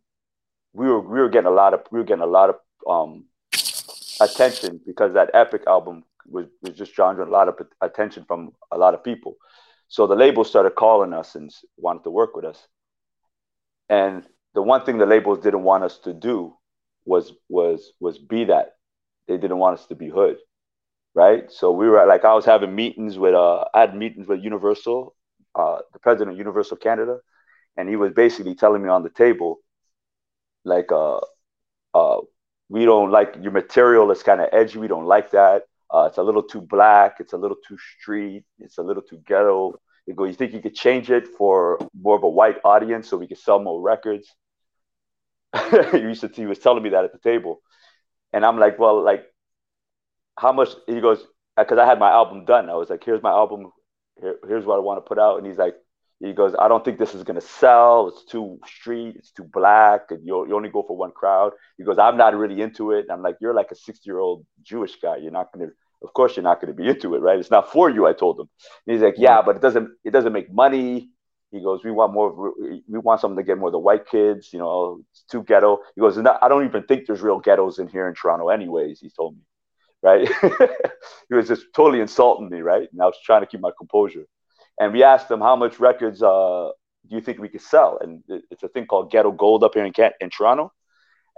we were we were getting a lot of we were getting a lot of um, attention because that epic album was was just drawing a lot of attention from a lot of people. So the label started calling us and wanted to work with us. And the one thing the labels didn't want us to do was was was be that. They didn't want us to be hood right? So we were like, I was having meetings with, uh, I had meetings with Universal uh, the president of Universal Canada, and he was basically telling me on the table, like, uh, uh, we don't like your material is kind of edgy. We don't like that. Uh, it's a little too black. It's a little too street. It's a little too ghetto. You go. You think you could change it for more of a white audience so we could sell more records? he used to. He was telling me that at the table, and I'm like, well, like, how much? He goes, uh, because I had my album done. I was like, here's my album. Here, here's what I want to put out. And he's like, he goes, I don't think this is gonna sell. It's too street. It's too black, and you you only go for one crowd. He goes, I'm not really into it. And I'm like, you're like a 60 year old Jewish guy. You're not gonna. Of course, you're not gonna be into it, right? It's not for you. I told him. And he's like, yeah, but it doesn't. It doesn't make money. He goes, we want more. We want something to get more of the white kids. You know, it's too ghetto. He goes, I don't even think there's real ghettos in here in Toronto, anyways. He told me, right? he was just totally insulting me, right? And I was trying to keep my composure and we asked them how much records uh, do you think we could sell? And it's a thing called Ghetto Gold up here in in Toronto,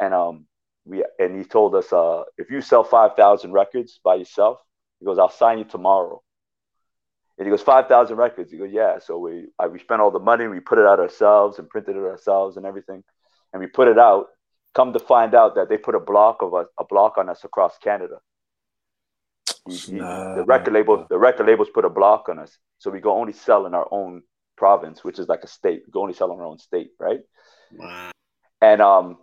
and um, we and he told us uh, if you sell five thousand records by yourself, he goes, I'll sign you tomorrow. And he goes, five thousand records. He goes, yeah. So we I, we spent all the money, we put it out ourselves and printed it ourselves and everything, and we put it out. Come to find out that they put a block of a, a block on us across Canada. He, he, the record labels, the record labels put a block on us, so we go only sell in our own province, which is like a state. We go only sell in our own state, right? Wow. And um,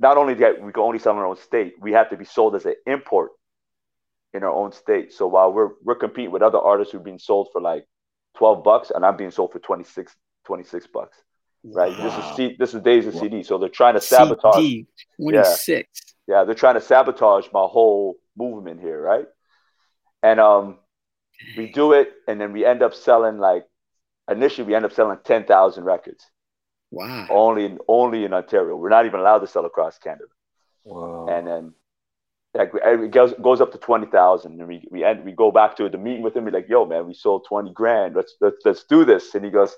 not only that, we go only sell in our own state. We have to be sold as an import in our own state. So while we're we're competing with other artists who are being sold for like twelve bucks, and I'm being sold for 26, 26 bucks. Right. Wow. This is C, this is days of CD. So they're trying to sabotage. CD, 26. Yeah. yeah, they're trying to sabotage my whole movement here, right? And um, we do it, and then we end up selling like initially we end up selling ten thousand records. Wow! Only in only in Ontario. We're not even allowed to sell across Canada. Wow! And then like it goes, goes up to twenty thousand, and we we end we go back to the meeting with him. We're like, "Yo, man, we sold twenty grand. Let's let's let's do this." And he goes,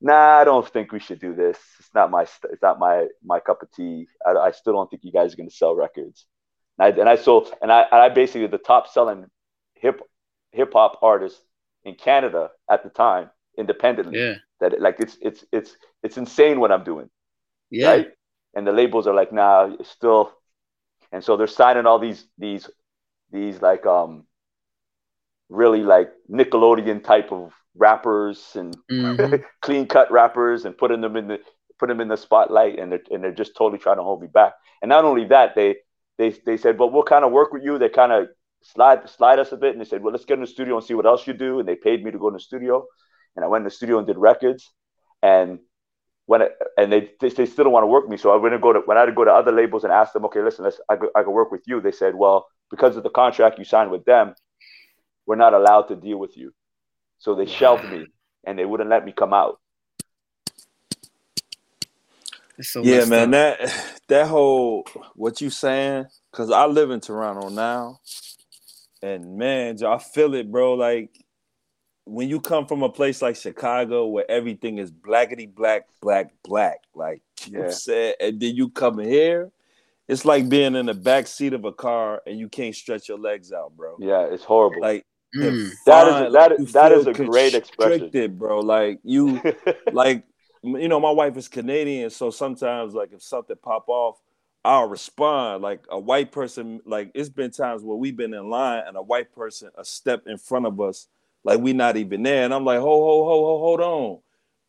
"Nah, I don't think we should do this. It's not my it's not my my cup of tea. I, I still don't think you guys are going to sell records." And I, and I sold, and I, and I basically the top selling hip hip hop artist in Canada at the time, independently. Yeah. That like it's it's it's it's insane what I'm doing. Yeah. Right? And the labels are like, nah, it's still, and so they're signing all these these these like um really like Nickelodeon type of rappers and mm-hmm. clean cut rappers and putting them in the put them in the spotlight and they're and they're just totally trying to hold me back. And not only that, they they they said, well, we'll kind of work with you. They kind of slide slide us a bit, and they said, well, let's get in the studio and see what else you do. And they paid me to go in the studio, and I went in the studio and did records. And when it, and they they, they still don't want to work with me, so I went to go to when I had to go to other labels and ask them, okay, listen, let's I I could work with you. They said, well, because of the contract you signed with them, we're not allowed to deal with you. So they shelved me and they wouldn't let me come out. So yeah, man, up. that that whole what you saying? Because I live in Toronto now, and man, I feel it, bro. Like when you come from a place like Chicago where everything is blackety black, black, black, like yeah. you said, and then you come here, it's like being in the back seat of a car and you can't stretch your legs out, bro. Yeah, it's horrible. Like mm. that is that is, that is a great expression, bro. Like you, like you know, my wife is Canadian, so sometimes like if something pop off, I'll respond. Like a white person, like it's been times where we've been in line and a white person a step in front of us, like we not even there, and I'm like, ho ho ho ho, hold on,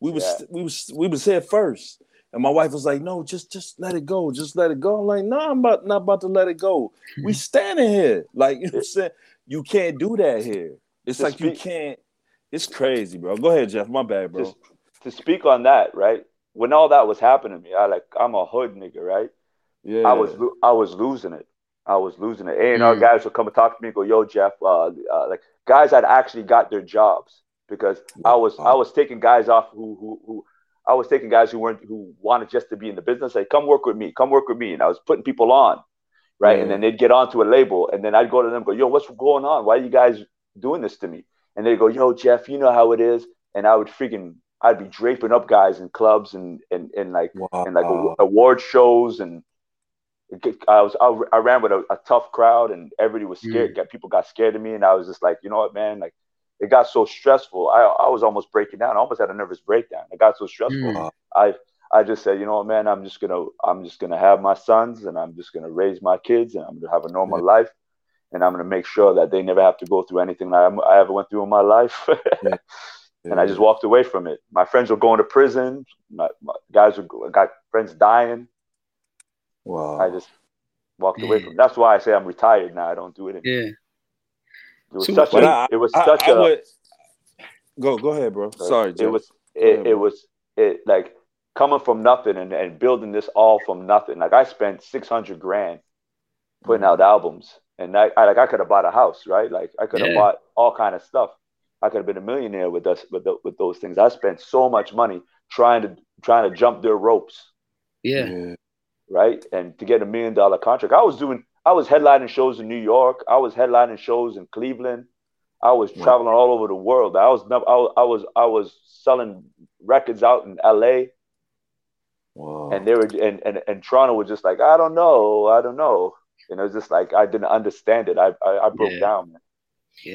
we was yeah. we was we was here first. And my wife was like, "No, just just let it go, just let it go." I'm like, "No, nah, I'm about, not about to let it go. We standing here, like you know, what I'm saying you can't do that here. It's just like speak- you can't. It's crazy, bro. Go ahead, Jeff. My bad, bro. Just, to speak on that, right? When all that was happening to me, I like I'm a hood nigga, right? Yeah. I was I was losing it. I was losing it. A and R mm. guys would come and talk to me and go, "Yo, Jeff," uh, uh, like guys had actually got their jobs because I was I was taking guys off who who who I was taking guys who weren't who wanted just to be in the business. Like, come work with me, come work with me, and I was putting people on, right? Yeah. And then they'd get onto a label, and then I'd go to them, and go, "Yo, what's going on? Why are you guys doing this to me?" And they go, "Yo, Jeff, you know how it is," and I would freaking I'd be draping up guys in clubs and and, and like wow. and like award shows and I was I, ran with a, a, tough crowd and everybody was scared. Mm. Got people got scared of me and I was just like, you know what, man, like it got so stressful. I I was almost breaking down. I almost had a nervous breakdown. It got so stressful. Mm. I I just said, you know what, man, I'm just gonna I'm just gonna have my sons and I'm just gonna raise my kids and I'm gonna have a normal Yeah. life and I'm gonna make sure that they never have to go through anything I, I ever went through in my life. and I just walked away from it. My friends were going to prison. My, my guys were I got friends dying. Wow. I just walked away from. It. That's why I say I'm retired now. I don't do it anymore. Yeah. It was So- such But a. I- it was I, such I a. would go go ahead, bro. Sorry, it was Go ahead, it, it was it like coming from nothing and, and building this all from nothing. Like I spent six hundred grand putting mm-hmm. out albums, and I, I like I could have bought a house, right? Like I could have Yeah. bought all kind of stuff. I could have been a millionaire with us with the, with those things. I spent so much money trying to trying to jump their ropes, Yeah. yeah. Right? And to get a million dollar contract, I was doing. I was headlining shows in New York. I was headlining shows in Cleveland. I was Wow. traveling all over the world. I was I was I was, selling records out in L.A. Wow. and they were and, and and Toronto was just like I don't know, I don't know. And it was just like I didn't understand it. I I, I broke Yeah. down, man.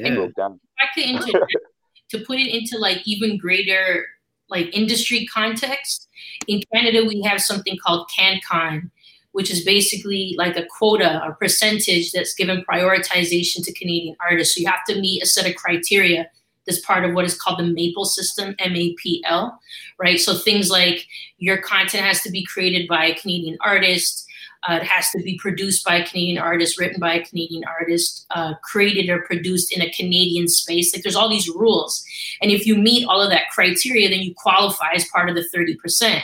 I broke down. I could interject to put it into like even greater like industry context. In Canada, we have something called CanCon, which is basically like a quota, a percentage that's given prioritization to Canadian artists. So you have to meet a set of criteria that's part of what is called the MAPL system, M A P L, right? So things like your content has to be created by a Canadian artist. Uh, it has to be produced by a Canadian artist, written by a Canadian artist, uh, created or produced in a Canadian space. Like there's all these rules. And if you meet all of that criteria, then you qualify as part of the 30%.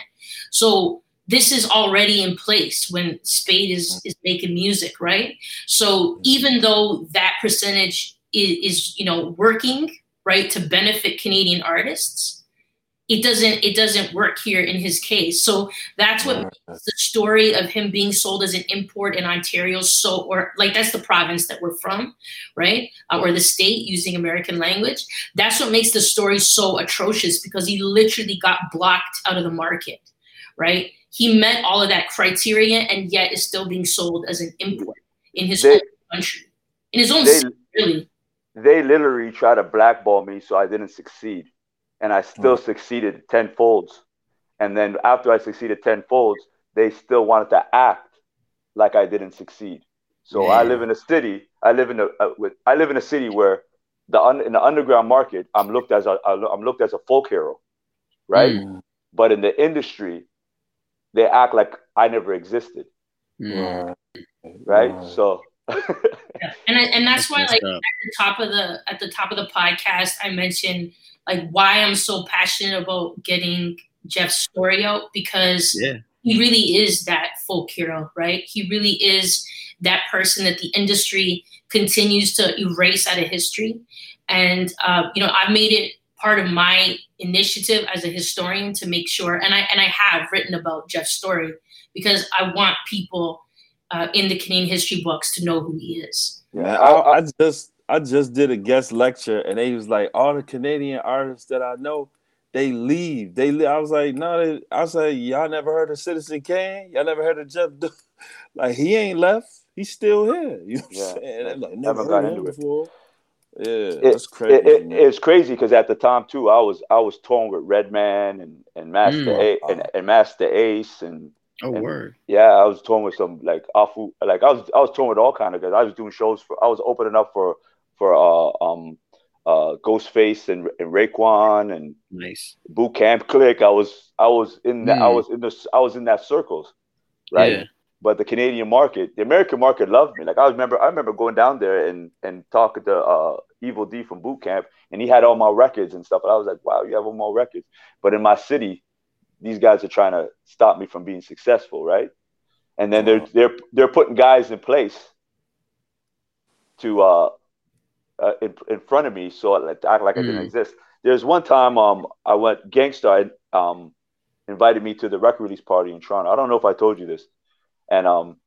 So this is already in place when Spade is, is making music, right? So even though that percentage is, is you know working right to benefit Canadian artists, it doesn't it doesn't work here in his case. So that's what makes the story of him being sold as an import in Ontario so or like that's the province that we're from, right? Uh, or the state using American language. That's what makes the story so atrocious because he literally got blocked out of the market, right? He met all of that criteria and yet is still being sold as an import in his They- own country, in his own They state, really. they literally tried to blackball me so I didn't succeed. And I still succeeded tenfold. And then after I succeeded tenfold, they still wanted to act like I didn't succeed. So I live in a city. I live in a uh, with, I live in a city where the un, in the underground market, I'm looked as a I'm looked as a folk hero, right? Mm. But in the industry, they act like I never existed, Mm. Right. right? So Yeah. And I, and that's why like up. at the top of the at the top of the podcast I mentioned like why I'm so passionate about getting Jeff's story out because Yeah. he really is that folk hero, right? He really is that person that the industry continues to erase out of history. And uh, you know, I've made it part of my initiative as a historian to make sure, and I and I have written about Jeff's story because I want people uh, in the Canadian history books to know who he is. Yeah, I, I- I just I just did a guest lecture and they was like all the Canadian artists that I know they leave they leave. I was like no they, I was like y'all never heard of Citizen Kane y'all never heard of Jeff Du-" like he ain't left he's still here you know what Yeah. I'm saying I'm like Never never got heard of him into it. before yeah it, that's crazy it, it- it's crazy because at the time too, I was I was torn with Redman and and Master Mm. A and, and Masta Ace and Oh, And- word. yeah, I was torn with some like awful like I was I was torn with all kind of guys. I was doing shows for I was opening up for for uh um uh Ghostface and and Raekwon and Nice. Boot Camp Clik. I was I was in that I Mm. was in the I was in that circles, right? Yeah. But the Canadian market, the American market loved me. Like I remember, I remember going down there and and talking to uh, Evil Dee from Boot Camp, and he had all my records and stuff. And I was like, "Wow, you have all my records." But in my city, these guys are trying to stop me from being successful, right? And then they're they're they're putting guys in place to uh, uh in, in front of me, so I like act like I didn't Mm. exist. There's one time um I went Gang Starr um invited me to the record release party in Toronto. I don't know if I told you this, and um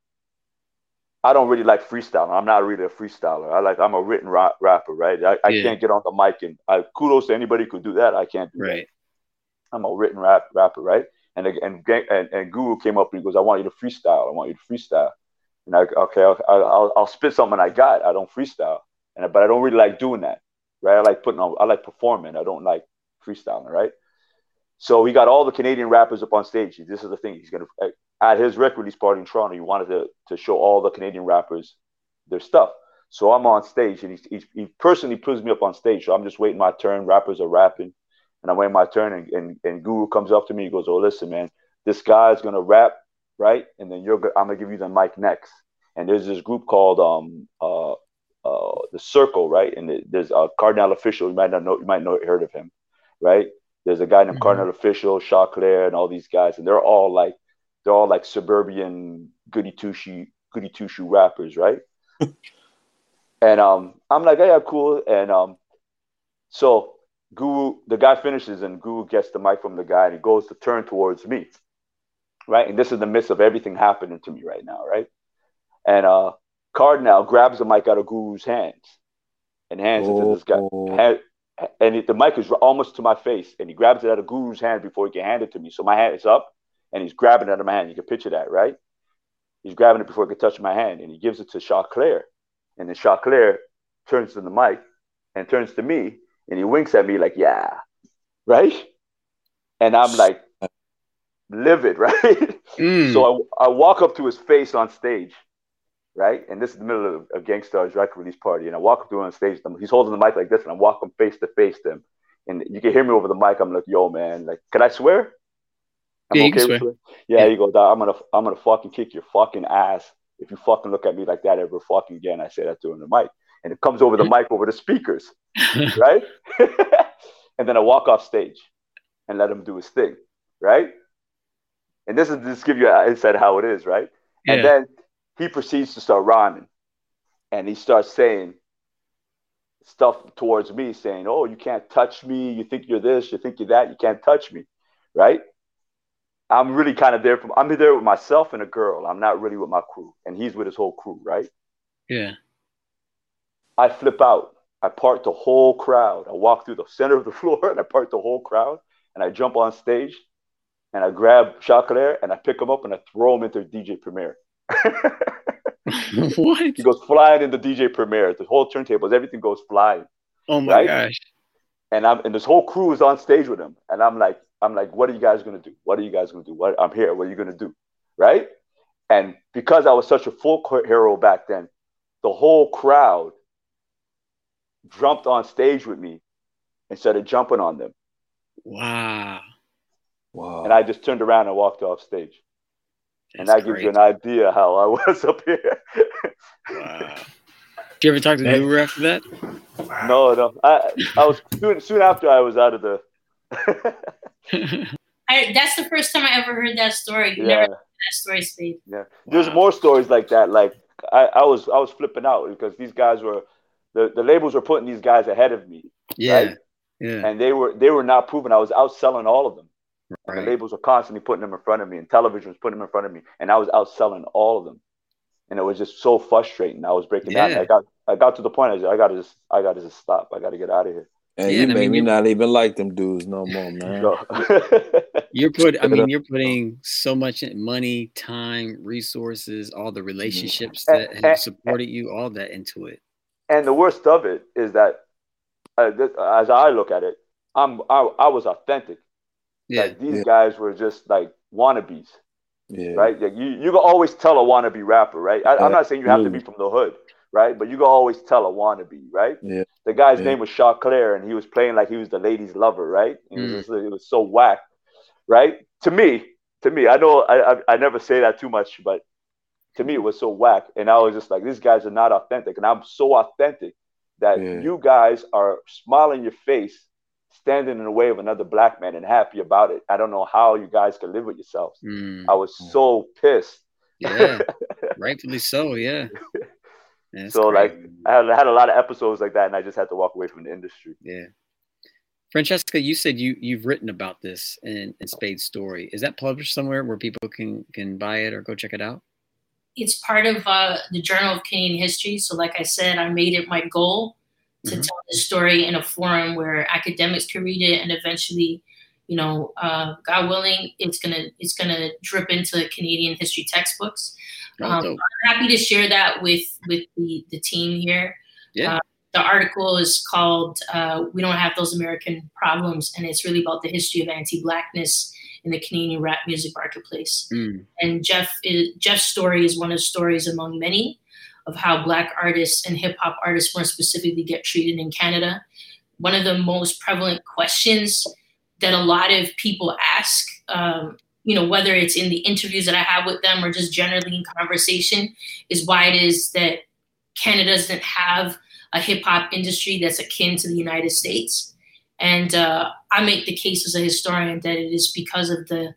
I don't really like freestyling. I'm not really a freestyler. I like I'm a written ra- rapper, right? I, I Yeah. can't get on the mic and I kudos to anybody who could do that. I can't do that. I'm a written rap rapper, right? And and and, and Guru came up and he goes, "I want you to freestyle. I want you to freestyle." And I okay, I'll, I'll, I'll spit something I got. I don't freestyle, and but I don't really like doing that, right? I like putting on, I like performing. I don't like freestyling, right? So he got all the Canadian rappers up on stage. This is the thing. He's gonna at his record release party in Toronto. He wanted to to show all the Canadian rappers their stuff. So I'm on stage, and he, he, personally puts me up on stage. So I'm just waiting my turn. Rappers are rapping, and I'm waiting my turn. And, and, and Guru comes up to me. He goes, "Oh, listen, man, this guy's gonna rap, right? And then you're I'm gonna give you the mic next." And there's this group called um uh the Circle, right? And it, there's a Kardinal Offishall. You might not know. You might not heard of him, right? There's a guy named mm-hmm. Kardinal Offishall, Choclair, and all these guys, and they're all like they're all like suburban goody two shoe goody two shoe rappers, right? and um, I'm like, yeah, cool. And um, so Guru, the guy finishes, and Guru gets the mic from the guy, and he goes to turn towards me, right? And this is the midst of everything happening to me right now, right? And uh, Kardinal grabs the mic out of Guru's hands and hands oh, it to this guy. Oh. Hand, and it, the mic is almost to my face, and he grabs it out of Guru's hand before he can hand it to me. So my hand is up, and he's grabbing it out of my hand. You can picture that, right? He's grabbing it before it can touch my hand, and he gives it to Choclair. And then Choclair turns to the mic and turns to me, and he winks at me like, "Yeah, right." And I'm like, livid, right? Mm. So I, I walk up to his face on stage, right? And this is the middle of a Gang Starr's record release party. And I walk up to him on stage. He's holding the mic like this, and I walk him face to face to him. And you can hear me over the mic. I'm like, yo, man, like, can I swear? I'm yeah, okay with it. Yeah, yeah, he goes, I'm gonna I'm gonna fucking kick your fucking ass if you fucking look at me like that ever fucking again. I say that to him the mic. And it comes over the mic over the speakers. right? and then I walk off stage and let him do his thing. Right? And this is just give you an insight how it is, right? Yeah. And then he proceeds to start rhyming. And he starts saying stuff towards me, saying, Oh, you can't touch me. You think you're this, you think you're that, you can't touch me. Right? I'm really kind of there from I'm there with myself and a girl. I'm not really with my crew. And he's with his whole crew, right? Yeah. I flip out. I part the whole crowd. I walk through the center of the floor and I part the whole crowd and I jump on stage and I grab Choclair and I pick him up and I throw him into DJ Premier. what? He goes flying in the DJ Premier. The whole turntables, everything goes flying. Oh my right? gosh. And I'm and this whole crew is on stage with him. And I'm like, I'm like, what are you guys gonna do? What are you guys gonna do? What I'm here. What are you gonna do? Right? And because I was such a full hero back then, the whole crowd jumped on stage with me instead of jumping on them. Wow. Wow. And I just turned around and walked off stage. That's and that gives you an idea how I was up here. wow. Did you ever talk to Guru after that? No, no. I I was soon soon after I was out of the I, that's the first time I ever heard that story. You yeah. never heard that story, Spade. Yeah, there's wow. more stories like that. Like I, I was, I was flipping out because these guys were, the, the labels were putting these guys ahead of me. Yeah, right? yeah. And they were, they were not proven. I was outselling all of them. Right. the labels were constantly putting them in front of me, and television was putting them in front of me, and I was outselling all of them. And it was just so frustrating. I was breaking yeah. down. I got, I got to the point. I, said, I gotta just, I gotta just stop. I gotta get out of here. And yeah, you made I mean, me not even like them dudes no more, man. you're put. I mean, you're putting so much money, time, resources, all the mm-hmm. relationships that and, have supported you, all that into it. And the worst of it is that, uh, as I look at it, I'm I, I was authentic. Yeah. Like these yeah. guys were just like wannabes. Yeah. Right. Like you you can always tell a wannabe rapper, right? I, am not saying you have to be from the hood, right? But you can always tell a wannabe, right? Yeah. The guy's yeah. name was Choclair, and he was playing like he was the lady's lover, right? It was, mm. just, it was so whack, right? To me, to me, I know I, I, I never say that too much, but to me it was so whack, and I was just like, these guys are not authentic, and I'm so authentic that yeah. you guys are smiling your face, standing in the way of another black man and happy about it. I don't know how you guys can live with yourselves. Mm. I was so pissed. Yeah, rightfully so. Yeah. Yeah, so great. like I had, I had a lot of episodes like that, and I just had to walk away from the industry. Yeah. Francesca, you said you you've written about this in, in Spade's story. Is that published somewhere where people can can buy it or go check it out? It's part of uh, the Journal of Canadian History. So, like I said, I made it my goal to mm-hmm. tell the story in a forum where academics can read it, and eventually, you know, uh, God willing, it's gonna it's gonna drip into Canadian history textbooks. Um, I'm happy to share that with with the, the team here. Yeah. Uh, the article is called uh, "We Don't Have Those American Problems," and it's really about the history of anti-blackness in the Canadian rap music marketplace. Mm. And Jeff is, Jeff's story is one of stories among many of how Black artists and hip hop artists more specifically get treated in Canada. One of the most prevalent questions that a lot of people ask, um, you know, whether it's in the interviews that I have with them or just generally in conversation, is why it is that Canada doesn't have a hip hop industry that's akin to the United States. And uh, I make the case as a historian that it is because of the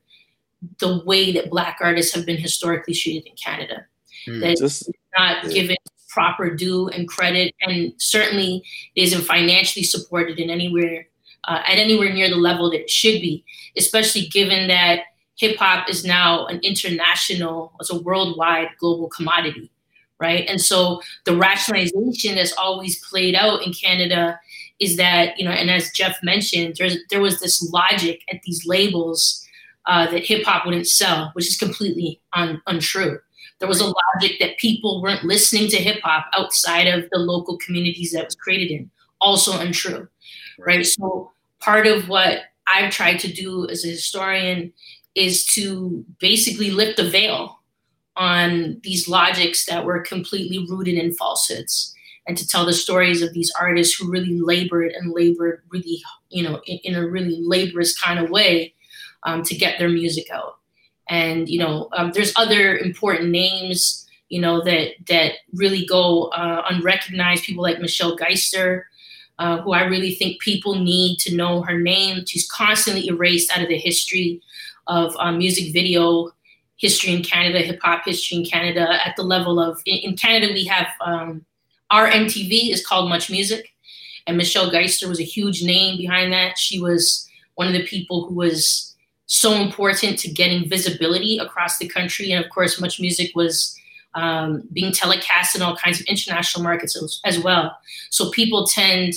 the way that Black artists have been historically treated in Canada. Mm, that just, not yeah. given proper due and credit, and certainly isn't financially supported in anywhere uh, at anywhere near the level that it should be, especially given that hip hop is now an international, it's a worldwide global commodity, right? And so the rationalization that's always played out in Canada is that you know, and as Jeff mentioned, there's there was this logic at these labels uh, that hip hop wouldn't sell, which is completely un- untrue. There was a logic that people weren't listening to hip hop outside of the local communities that was created in, also untrue, right? So part of what I've tried to do as a historian is to basically lift the veil on these logics that were completely rooted in falsehoods and to tell the stories of these artists who really labored and labored really, you know, in, in a really laborious kind of way um, to get their music out. And you know, um, there's other important names, you know, that that really go uh, unrecognized. People like Michelle Geister, uh, who I really think people need to know her name. She's constantly erased out of the history of um, music video history in Canada, hip hop history in Canada. At the level of in, in Canada, we have um, our MTV is called Much Music, and Michelle Geister was a huge name behind that. She was one of the people who was so important to getting visibility across the country, and of course, Much Music was um, being telecast in all kinds of international markets as, as well. So people tend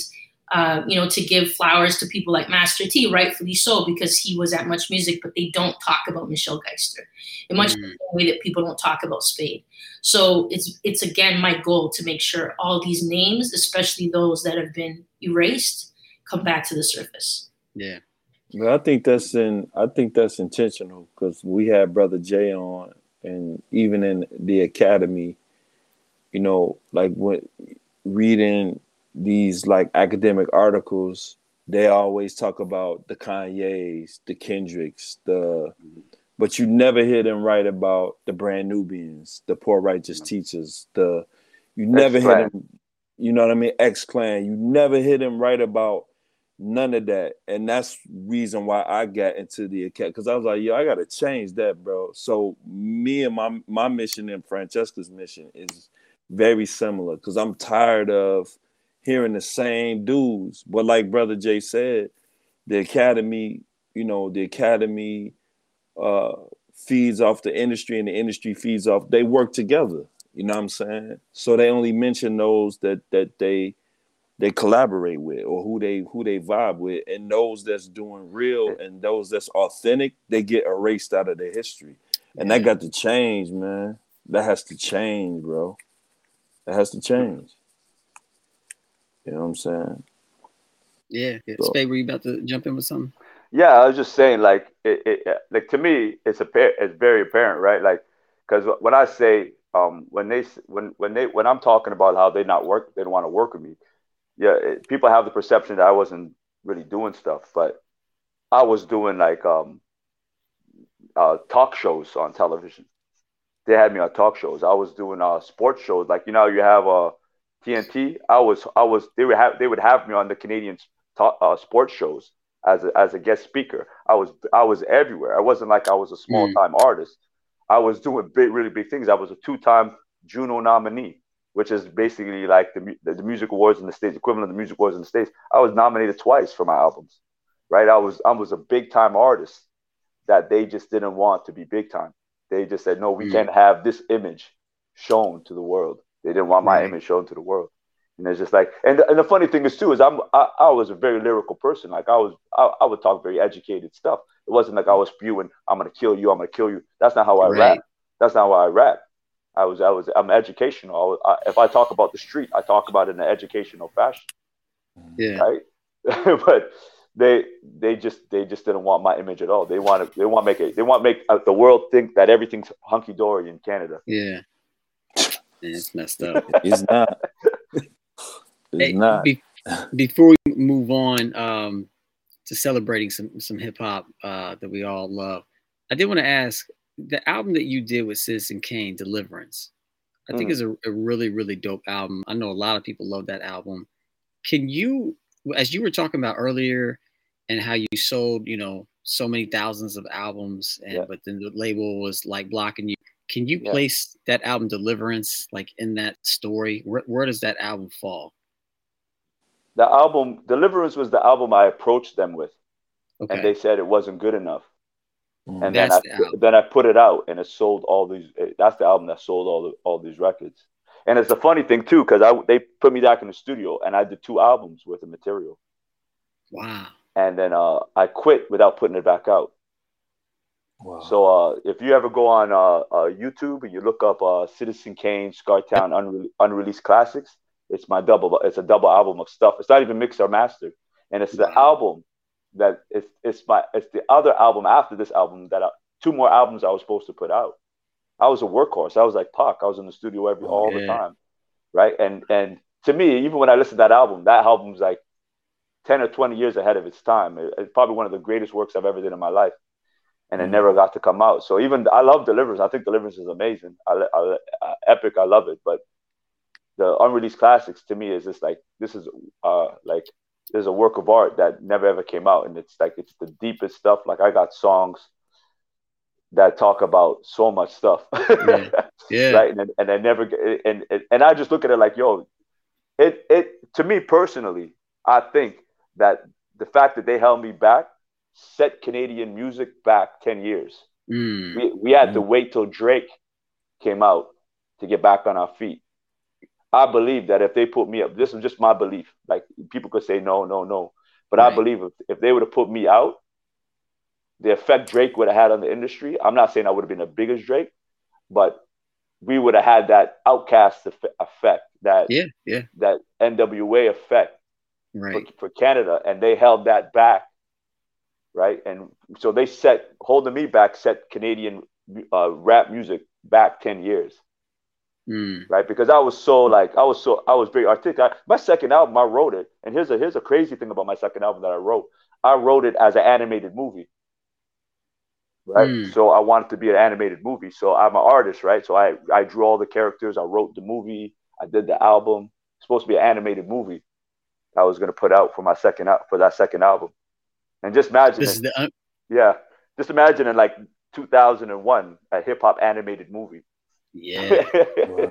uh, you know, to give flowers to people like Master T, rightfully so, because he was at Much Music, but they don't talk about Michelle Geister in much mm. the way that people don't talk about Spade. So it's it's again my goal to make sure all these names, especially those that have been erased, come back to the surface. Yeah. I think that's in. I think that's intentional because we had Brother J on, and even in the academy, you know, like when reading these like academic articles, they always talk about the Kanyes, the Kendricks, the but you never hear them write about the brand Nubians, the poor righteous teachers, the you never hear them, you know what I mean, X Clan. You never hear them write about none of that. And that's reason why I got into the account because I was like, yo, I gotta change that, bro. So me and my my mission and Francesca's mission is very similar because I'm tired of hearing the same dudes. But like Brother J said, the academy, you know, the academy uh, feeds off the industry and the industry feeds off. They work together. You know what I'm saying? So they only mention those that that they they collaborate with or who they who they vibe with, and those that's doing real and those that's authentic, they get erased out of their history. And that got to change, man. That has to change, bro. That has to change. You know what I'm saying? Yeah. yeah. So, Spade, were you about to jump in with something? Yeah, I was just saying, like, it, it like to me, it's a it's very apparent, right? Like, because when I say, um, when they when when they when I'm talking about how they not work, they don't want to work with me. Yeah, it, people have the perception that I wasn't really doing stuff, but I was doing like um, uh, talk shows on television. They had me on talk shows. I was doing uh, sports shows, like you know, you have a uh, TNT, I was I was they would have they would have me on the Canadian talk, uh, sports shows as a, as a guest speaker. I was I was everywhere. I wasn't like I was a small time mm. artist. I was doing big, really big things. I was a two time Juno nominee, which is basically like the, the, the music awards in the states, equivalent of the music awards in the states. I was nominated twice for my albums, right? I was I was a big time artist that they just didn't want to be big time. They just said, no, we mm. can't have this image shown to the world. They didn't want my image shown to the world. And it's just like, and the, and the funny thing is too is I'm I, I was a very lyrical person. Like I was, I, I, would talk very educated stuff. It wasn't like I was spewing, I'm gonna kill you, I'm gonna kill you. That's not how I right. rap. That's not how I rap. I was I was I'm educational. I, if I talk about the street, I talk about it in an educational fashion. Yeah. Right. but they they just they just didn't want my image at all. They want to they want to make it they want to make uh, the world think that everything's hunky dory in Canada. Yeah. Man, it's messed up. It's not. It's Hey, not. be- before we move on um, to celebrating some some hip hop uh, that we all love, I did want to ask the album that you did with Citizen Kane, Deliverance. I think Mm. is a, a really really dope album. I know a lot of people love that album. Can you, as you were talking about earlier, and how you sold, you know, so many thousands of albums, and Yeah. but then the label was like blocking you. Can you Yeah. place that album Deliverance like in that story? Where, where does that album fall? The album Deliverance was the album I approached them with, Okay. and they said it wasn't good enough. Mm. And then I the then I put it out, and it sold all these. eh, That's the album that sold all the, all these records. And it's a funny thing too, because I they put me back in the studio, and I did two albums worth of material, wow. and then uh, I quit without putting it back out. Wow. So uh, if you ever go on uh, uh, YouTube and you look up uh, Citizen Kane Scartown unre- unreleased classics, it's my double. It's a double album of stuff. It's not even mixed or mastered, and it's the album that it's it's my it's the other album after this album that I, two more albums I was supposed to put out. I was a workhorse. I was like Pac. I was in the studio every all the time, right? And and to me, even when I listen to that album, that album's like ten or twenty years ahead of its time. It- it's probably one of the greatest works I've ever did in my life and it Mhm. never got to come out. So even I love Deliverance. I think Deliverance is amazing. I, I, uh, epic. I love it. But the unreleased classics to me is just like this is uh like there's a work of art that never ever came out, and it's like it's the deepest stuff. Like I got songs that talk about so much stuff, Yeah. right? And and I never and, and and I just look at it like yo, it it to me personally, I think that the fact that they held me back set Canadian music back 10 years. Mm. We, we had to wait till Drake came out to get back on our feet. I believe that if they put me up, this is just my belief. Like people could say no, no, no. But I believe if, if they would have put me out, the effect Drake would have had on the industry, I'm not saying I would have been the biggest Drake, but we would have had that OutKast effect, that Yeah. Yeah. that NWA effect Right. for, for Canada, and they held that back, right? And so they set holding me back set Canadian uh, rap music back ten years, Mm. right? Because I was so like I was so I was very articulate. My second album, I wrote it, and here's a here's a crazy thing about my second album that I wrote. I wrote it as an animated movie, right? Hmm. So I wanted to be an animated movie. So I'm an artist, right? So I I drew all the characters. I wrote the movie. I did the album. It's supposed to be an animated movie. I was gonna put out for my second out for that second album, and just imagine, This is the un- yeah, just imagine in like 2001 a hip hop animated movie. Yeah.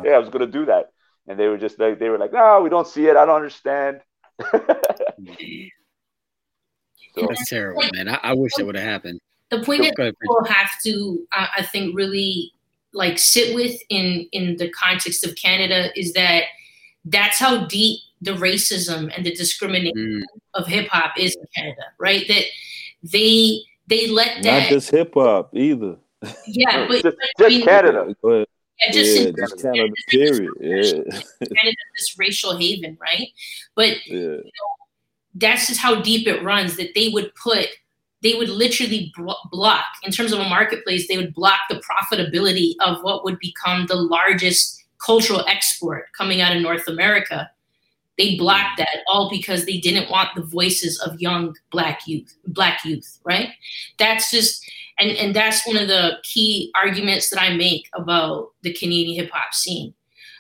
yeah, I was gonna do that, and they were just like they were like, no, we don't see it. I don't understand. So, That's terrible, man. I, I wish that would have happened. the point Go, that go ahead, people have to uh, i think really like sit with in in the context of canada is that that's how deep the racism and the discrimination Mm. of hip-hop is in canada right that they they let that Not just hip hop either. yeah but, just, but I mean, Canada. Yeah, just yeah, in just Canada. Period. Yeah, Canada, this racial haven right but yeah. that's just how deep it runs that they would put they would literally blo- block in terms of a marketplace they would block the profitability of what would become the largest cultural export coming out of north america they blocked that all because they didn't want the voices of young black youth black youth right that's just and and that's one of the key arguments that i make about the canadian hip hop scene.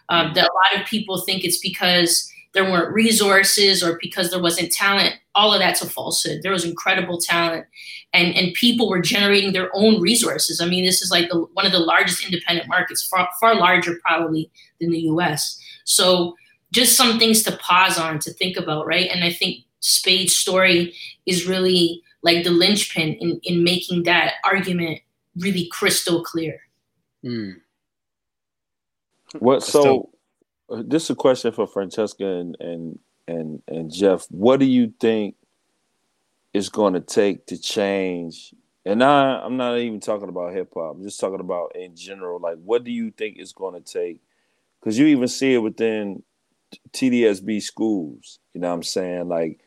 Um, that a lot of people think it's because there weren't resources or because there wasn't talent. All of that's a falsehood. There was incredible talent. And and people were generating their own resources. I mean this is like the, one of the largest independent markets far, far larger probably than the us so just some things to pause on to think about right? And i think spade's story is really like the linchpin in in making that argument really crystal clear Mm. What? So, dope. uh, this is a question for Francesca and and and and Jeff. What do you think is going to take to change And I, I'm not even talking about hip hop. I'm just talking about in general. Like, what do you think it's going to take? Because you even see it within TDSB schools. You know what I'm saying? Like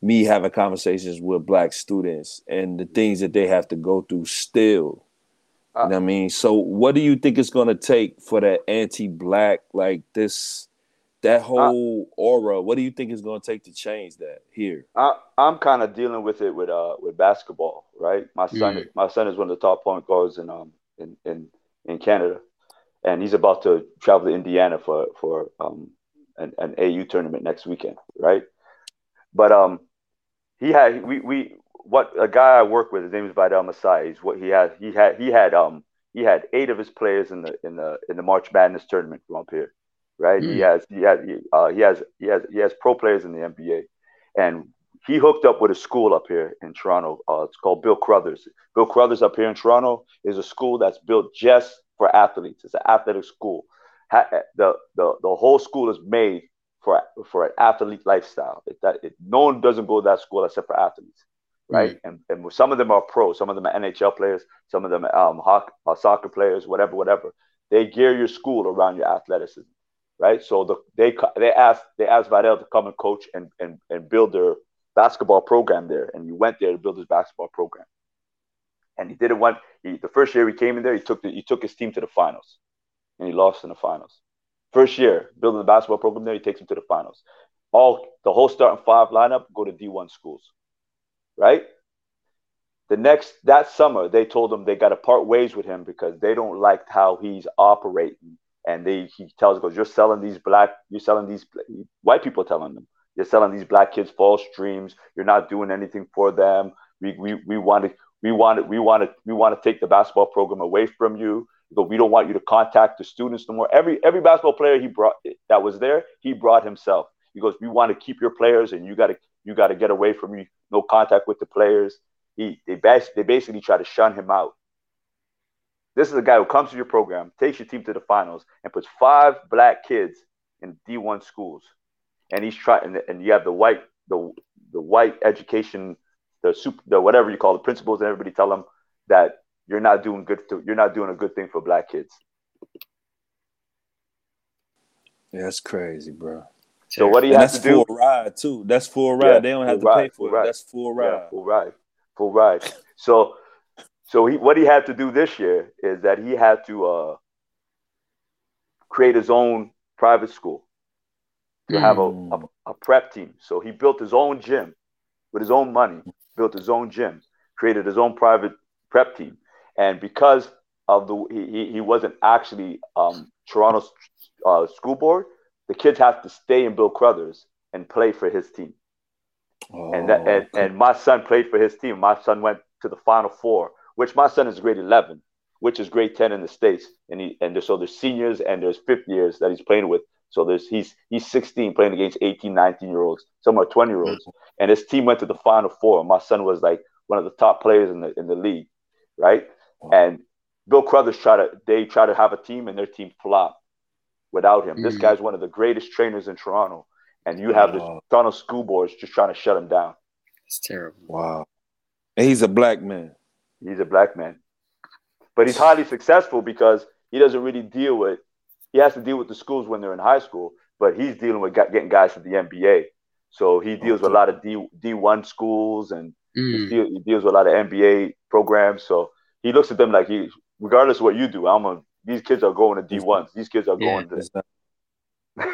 me having conversations with black students and the things that they have to go through still. You know what I mean? So what do you think it's gonna take for that anti-black, like this that whole aura, what do you think it's gonna take to change that here? I, I'm kind of dealing with it with uh with basketball, right? My son mm. my son is one of the top point guards in um in, in in Canada. And he's about to travel to Indiana for for um an, an AU tournament next weekend, right? But um, he had we we what a guy I work with. His name is Vidal Massiah. He's what he had. He had he had um he had eight of his players in the in the in the March Madness tournament from up here, right? Mm. He has he has he, uh, he has he has he has pro players in the NBA, and he hooked up with a school up here in Toronto. Uh, it's called Bill Crothers. Bill Crothers up here in Toronto is a school that's built just for athletes. It's an athletic school the, the the whole school is made for for an athlete lifestyle. It, that it, no one doesn't go to that school except for athletes, right? Mm. And and some of them are pro, some of them are NHL players, some of them are um, hockey, uh, soccer players, whatever, whatever. They gear your school around your athleticism, right? So the, they they asked they asked Vidal to come and coach and and and build their basketball program there, and he went there to build his basketball program. And he didn't want he, the first year he came in there, he took the, he took his team to the finals and he lost in the finals. First year, building the basketball program there, he takes him to the finals. All the whole starting five lineup go to D1 schools, right? The next that summer, they told him they got to part ways with him because they don't like how he's operating. And they he tells goes, you're selling these black, you're selling these white people telling them you're selling these black kids false dreams. You're not doing anything for them. We we we want to we want to we want to we want to take the basketball program away from you but we don't want you to contact the students no more. Every every basketball player he brought that was there, he brought himself. He goes, we want to keep your players, and you got to you got to get away from me. No contact with the players. He they bas- they basically try to shun him out. This is a guy who comes to your program, takes your team to the finals, and puts five black kids in D1 schools, and he's trying. And you have the white the the white education, the super the whatever you call the principals, and everybody tell them that you're not doing good to, you're not doing a good thing for black kids. Yeah, that's crazy, bro. So what do you and have to do? Full ride too. That's full ride. Yeah, they don't have to ride, pay for it. Ride. That's full ride. Yeah, full ride. Full ride. so, so he what he had to do this year is that he had to uh, create his own private school to mm. have a, a, hmm. a prep team. So he built his own gym with his own money. Built his own gym. Created his own private prep team and because of the he, he wasn't actually um, Toronto's uh, school board, the kids have to stay in Bill Crothers and play for his team. Oh, and that and, and my son played for his team. My son went to the Final Four, which my son is grade eleven, which is grade ten in the states. And he and so there's seniors and there's fifth years that he's playing with. So there's he's he's 16 playing against 18, 19 year olds, some are 20 year olds. And his team went to the Final Four. My son was like one of the top players in the in the league, right? And Bill Crothers try to they try to have a team and their team flop without him. Mm. This guy's one of the greatest trainers in Toronto, and you have the Toronto school boards just trying to shut him down. It's terrible. Wow. And he's a black man. He's a black man. But he's highly successful because he doesn't really deal with he has to deal with the schools when they're in high school, but he's dealing with getting guys to the NBA. So he deals okay. with a lot of D D one schools and mm. he, he deals with a lot of NBA programs. So he looks at them like he, regardless of what you do, I'm a. These kids are going to D ones. These kids are yeah, going to. so,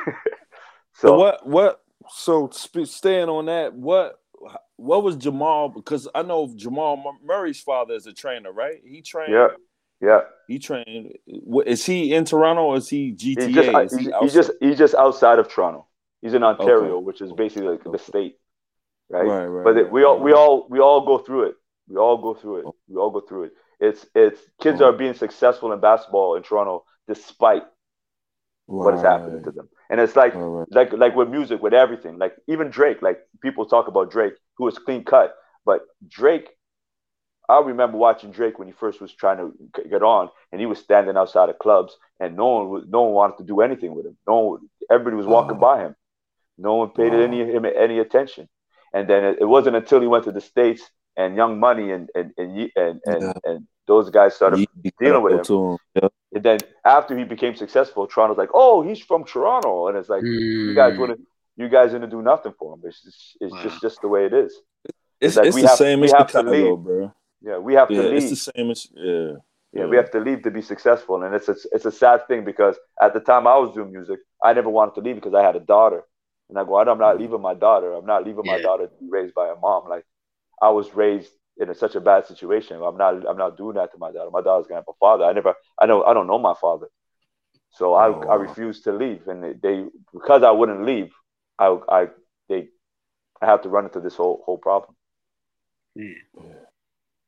so what? What? So staying on that, what? What was Jamal? Because I know Jamal Murray's father is a trainer, right? He trained. Yeah. Yeah. He trained. Is he in Toronto or is he GTA? He's just, uh, he he's just he's just outside of Toronto. He's in Ontario, okay. which is basically like the state, right? Right, right. But right, we all we all we all go through it. We all go through it. Oh. We all go through it. It's it's kids are being successful in basketball in Toronto despite right. what is happening to them. And it's like right. like like with music, with everything. Like even Drake, like people talk about Drake, who is clean cut, but Drake. I remember watching Drake when he first was trying to get on, and he was standing outside of clubs, and no one was, no one wanted to do anything with him. No, one, everybody was walking by him. No one paid any him any attention. And then it, it wasn't until he went to the states and Young Money and and and and, and, yeah. and those guys started dealing with him. him. Yeah. And then after he became successful, Toronto's like, oh, he's from Toronto, and it's like mm. you guys wouldn't, you guys didn't do nothing for him. It's just, it's wow. just just the way it is. It's, it's, like it's the have, same as Chicago, bro. Yeah, we have yeah, to leave. It's the same as yeah. Yeah, we have to leave to be successful, and it's a, it's a sad thing because at the time I was doing music, I never wanted to leave because I had a daughter, and I go, I'm not leaving my daughter. I'm not leaving yeah. my daughter to be raised by a mom. Like I was raised in a, such a bad situation. I'm not I'm not doing that to my daughter. My daughter's gonna have a father. I never I know I don't know my father, so I oh, I refused to leave, and they, they because I wouldn't leave, I I they I have to run into this whole whole problem. Yeah.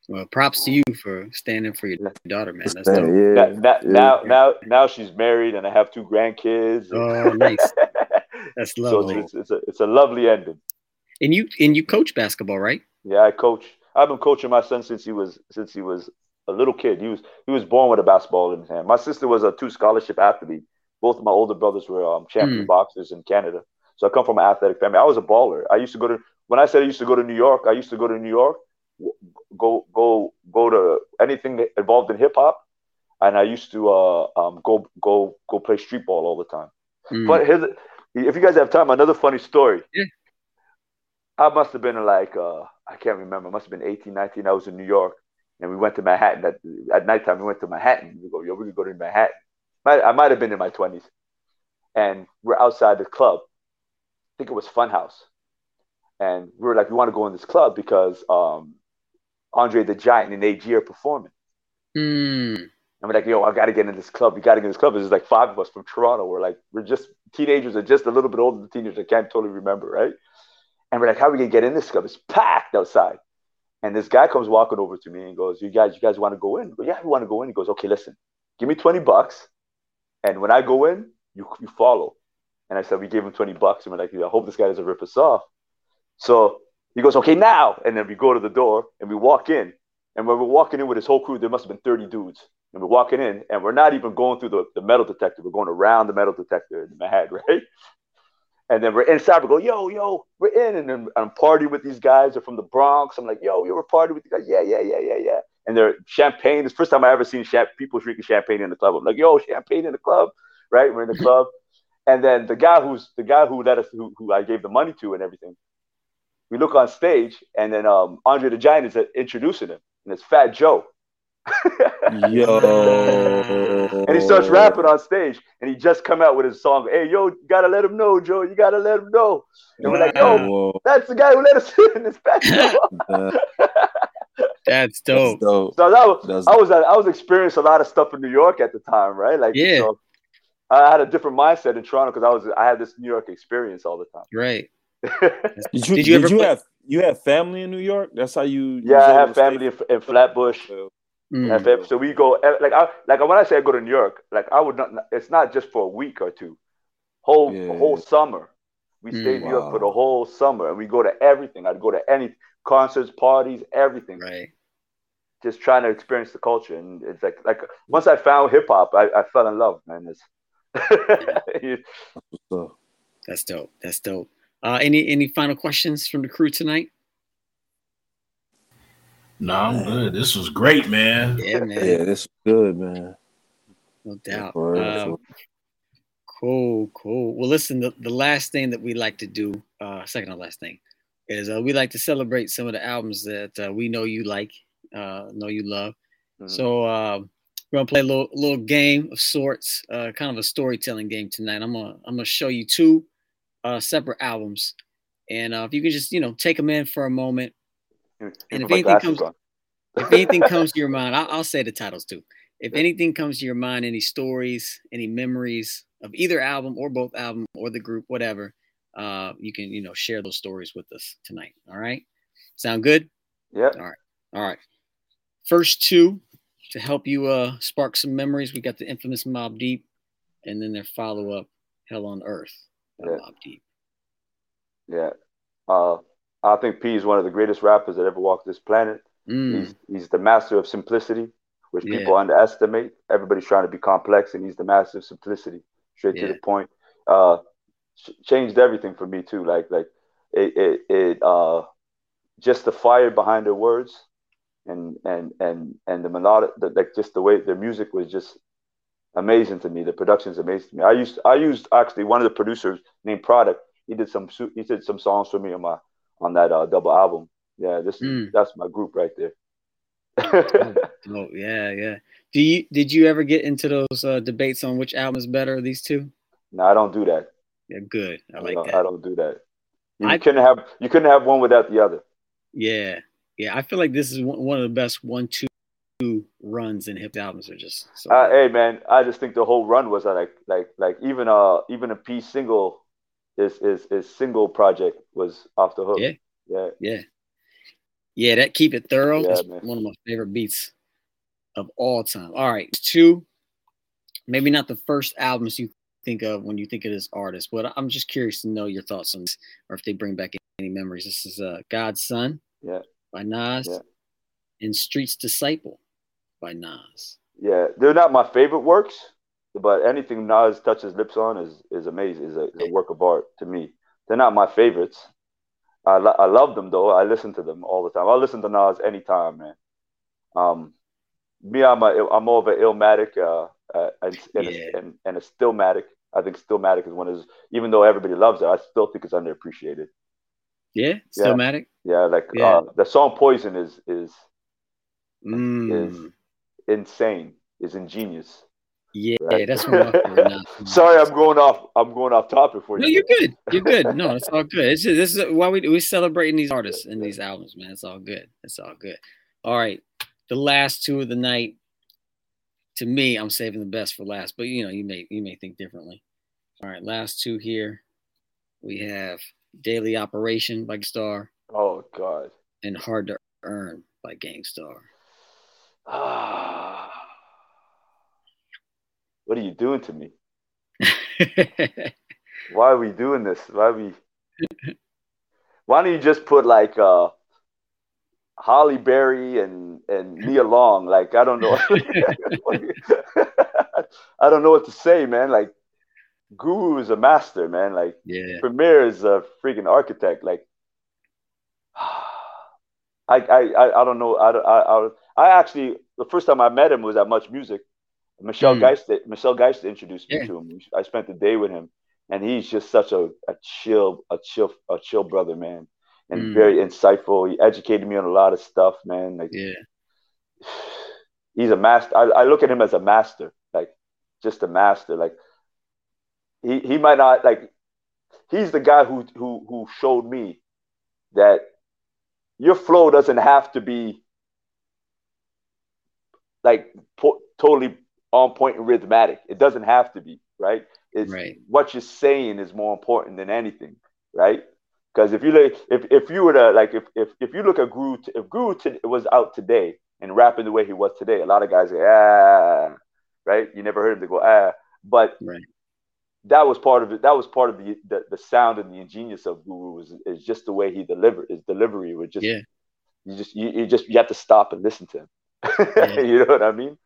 Well, props to you for standing for your daughter, man. That's dope. Yeah, now, now, now, now, she's married and I have two grandkids. Oh, nice. That's lovely. So it's, it's, a it's a lovely ending. And you and you coach basketball, right? Yeah, I coach. I've been coaching my son since he was since he was a little kid. He was he was born with a basketball in his hand. My sister was a two scholarship athlete. Both of my older brothers were um, champion mm. boxers in Canada. So I come from an athletic family. I was a baller. I used to go to when I said I used to go to New York. I used to go to New York, go go go to anything involved in hip hop, and I used to uh, um, go go go play street ball all the time. Mm. But here's, if you guys have time, another funny story. Yeah. I must have been like uh, I can't remember. It must have been 18, 19. I was in New York, and we went to Manhattan at, at nighttime. We went to Manhattan. We go, yo, we could go to Manhattan. I might have been in my twenties, and we're outside the club. I think it was Funhouse, and we were like, we want to go in this club because um, Andre the Giant and AG are performing. Mm. And we're like, yo, I got to get in this club. We got to get in this club. There's like five of us from Toronto. We're like, we're just teenagers, are just a little bit older than teenagers. I can't totally remember, right? And we're like, how are we gonna get in this club? It's packed outside. And this guy comes walking over to me and goes, You guys, you guys want to go in? Go, yeah, we want to go in. He goes, Okay, listen, give me 20 bucks. And when I go in, you you follow. And I said, We gave him 20 bucks. And we're like, I hope this guy doesn't rip us off. So he goes, Okay, now. And then we go to the door and we walk in. And when we're walking in with his whole crew, there must have been 30 dudes. And we're walking in, and we're not even going through the, the metal detector. We're going around the metal detector in my head, right? And then we're inside. We go, yo, yo, we're in, and then I'm partying with these guys. They're from the Bronx. I'm like, yo, you were partying with these guys? Yeah, yeah, yeah, yeah, yeah. And they're champagne. It's the first time I ever seen people drinking champagne in the club. I'm like, yo, champagne in the club, right? We're in the club. And then the guy who's the guy who let us, who, who I gave the money to and everything. We look on stage, and then um, Andre the Giant is introducing him, and it's Fat Joe. Yo. and he starts rapping on stage, and he just come out with his song. Hey, yo, you gotta let him know, Joe. You gotta let him know. And we're like, yo, that's the guy who let us in this back. That's dope. That's dope. So that was, I was I was experiencing a lot of stuff in New York at the time, right? Like, yeah. You know, I had a different mindset in Toronto because I was I had this New York experience all the time. Right. did you, did you, did you have you have family in New York? That's how you. Yeah, I have family in, in Flatbush. Mm. So we go eh, like I like when I say I go to New York, like I would not. It's not just for a week or two, whole yeah. whole summer. We mm, stay in New wow. York for the whole summer, and we go to everything. I'd go to any concerts, parties, everything. Right. Just trying to experience the culture, and it's like like once I found hip hop, I, I fell in love, man. It's That's dope. That's dope. Uh, any any final questions from the crew tonight? No, I'm good. This was great, man. Yeah, man. Yeah, this is good, man. No doubt. Um, cool, cool. Well, listen, the, the last thing that we like to do, uh, second to last thing, is uh, we like to celebrate some of the albums that uh, we know you like, uh, know you love. Mm-hmm. So uh, we're gonna play a little little game of sorts, uh, kind of a storytelling game tonight. I'm gonna I'm gonna show you two uh, separate albums, and uh, if you can just you know take them in for a moment, and if anything comes, if anything comes to your mind, I'll, I'll, say the titles too. If anything comes to your mind, any stories, any memories of either album or both album or the group, whatever, uh, you can you know share those stories with us tonight. All right, sound good? Yeah. All right. All right. First two to help you uh, spark some memories. We got the infamous Mobb Deep, and then their follow up, Hell on Earth, yeah. Mobb Deep. Yeah. Uh, I think P is one of the greatest rappers that ever walked this planet. Mm. He's, he's the master of simplicity, which yeah. people underestimate. Everybody's trying to be complex, and he's the master of simplicity, straight yeah. to the point. Uh, changed everything for me too. Like like it it, it uh just the fire behind their words and and and and the melodic the, like just the way their music was just amazing to me the production's amazing to me i used i used actually one of the producers named product he did some he did some songs for me on my on that uh, double album yeah this mm. that's my group right there oh, oh, yeah yeah do you did you ever get into those uh, debates on which album is better these two no i don't do that yeah good i like I that i don't do that you I, couldn't have you couldn't have one without the other yeah, yeah. I feel like this is one of the best one-two runs in hip albums. Are just. So uh, hey man, I just think the whole run was like like like even uh even a P single, is his, is single project was off the hook. Yeah, yeah, yeah, yeah. That keep it thorough. Yeah, one of my favorite beats of all time. All right, two. Maybe not the first albums you think of when you think of this artist, but I'm just curious to know your thoughts on this, or if they bring back any memories. This is uh, God's Son yeah. by Nas yeah. and Street's Disciple by Nas. Yeah, they're not my favorite works, but anything Nas touches lips on is is amazing. is a, is a work of art to me. They're not my favorites. I, lo- I love them though. I listen to them all the time. I listen to Nas anytime, man. Um, me, I'm a, I'm more of an Illmatic uh, uh, and, and, yeah. a, and, and a Stillmatic. I think Stillmatic is one of his, even though everybody loves it, I still think it's underappreciated. Yeah, Stillmatic. Yeah, like yeah. Uh, the song "Poison" is is mm. is insane. Is ingenious. Yeah, right? that's what Sorry, I'm going off. I'm going off topic for you. No, you're good. You're good. No, it's all good. It's just, this is why we we celebrating these artists and these albums, man. It's all good. It's all good. All right, the last two of the night. To me, I'm saving the best for last, but you know, you may you may think differently. All right, last two here. We have Daily Operation by Star. Oh God. And Hard to Earn by Gang Starr. Ah. What are you doing to me? Why are we doing this? Why we Why don't you just put like uh Halle Berry and and Nia Long? Like I don't know. I don't know what to say, man. Like Guru is a master, man. Like yeah. Premier is a freaking architect. Like I I I don't know. I I I, actually the first time I met him was at Much Music. Michelle mm. Geist Michelle Geist introduced me yeah. to him. I spent the day with him, and he's just such a, a chill a chill a chill brother, man, and mm. very insightful. He educated me on a lot of stuff, man. Like yeah, he's a master. I, I look at him as a master, like just a master. Like he he might not like he's the guy who who who showed me that your flow doesn't have to be like po- totally on point and rhythmatic. It doesn't have to be, right? It's right. what you're saying is more important than anything, right? Because if you look, if if you were to like, if if if you look at Guru, if Guru t- was out today and rapping the way he was today, a lot of guys say ah, right? You never heard him to go ah, but right that was part of it. That was part of the, the, the sound and the ingenious of Guru was is just the way he delivered his delivery was just yeah. You just you, you just you have to stop and listen to him. Yeah. you know what I mean?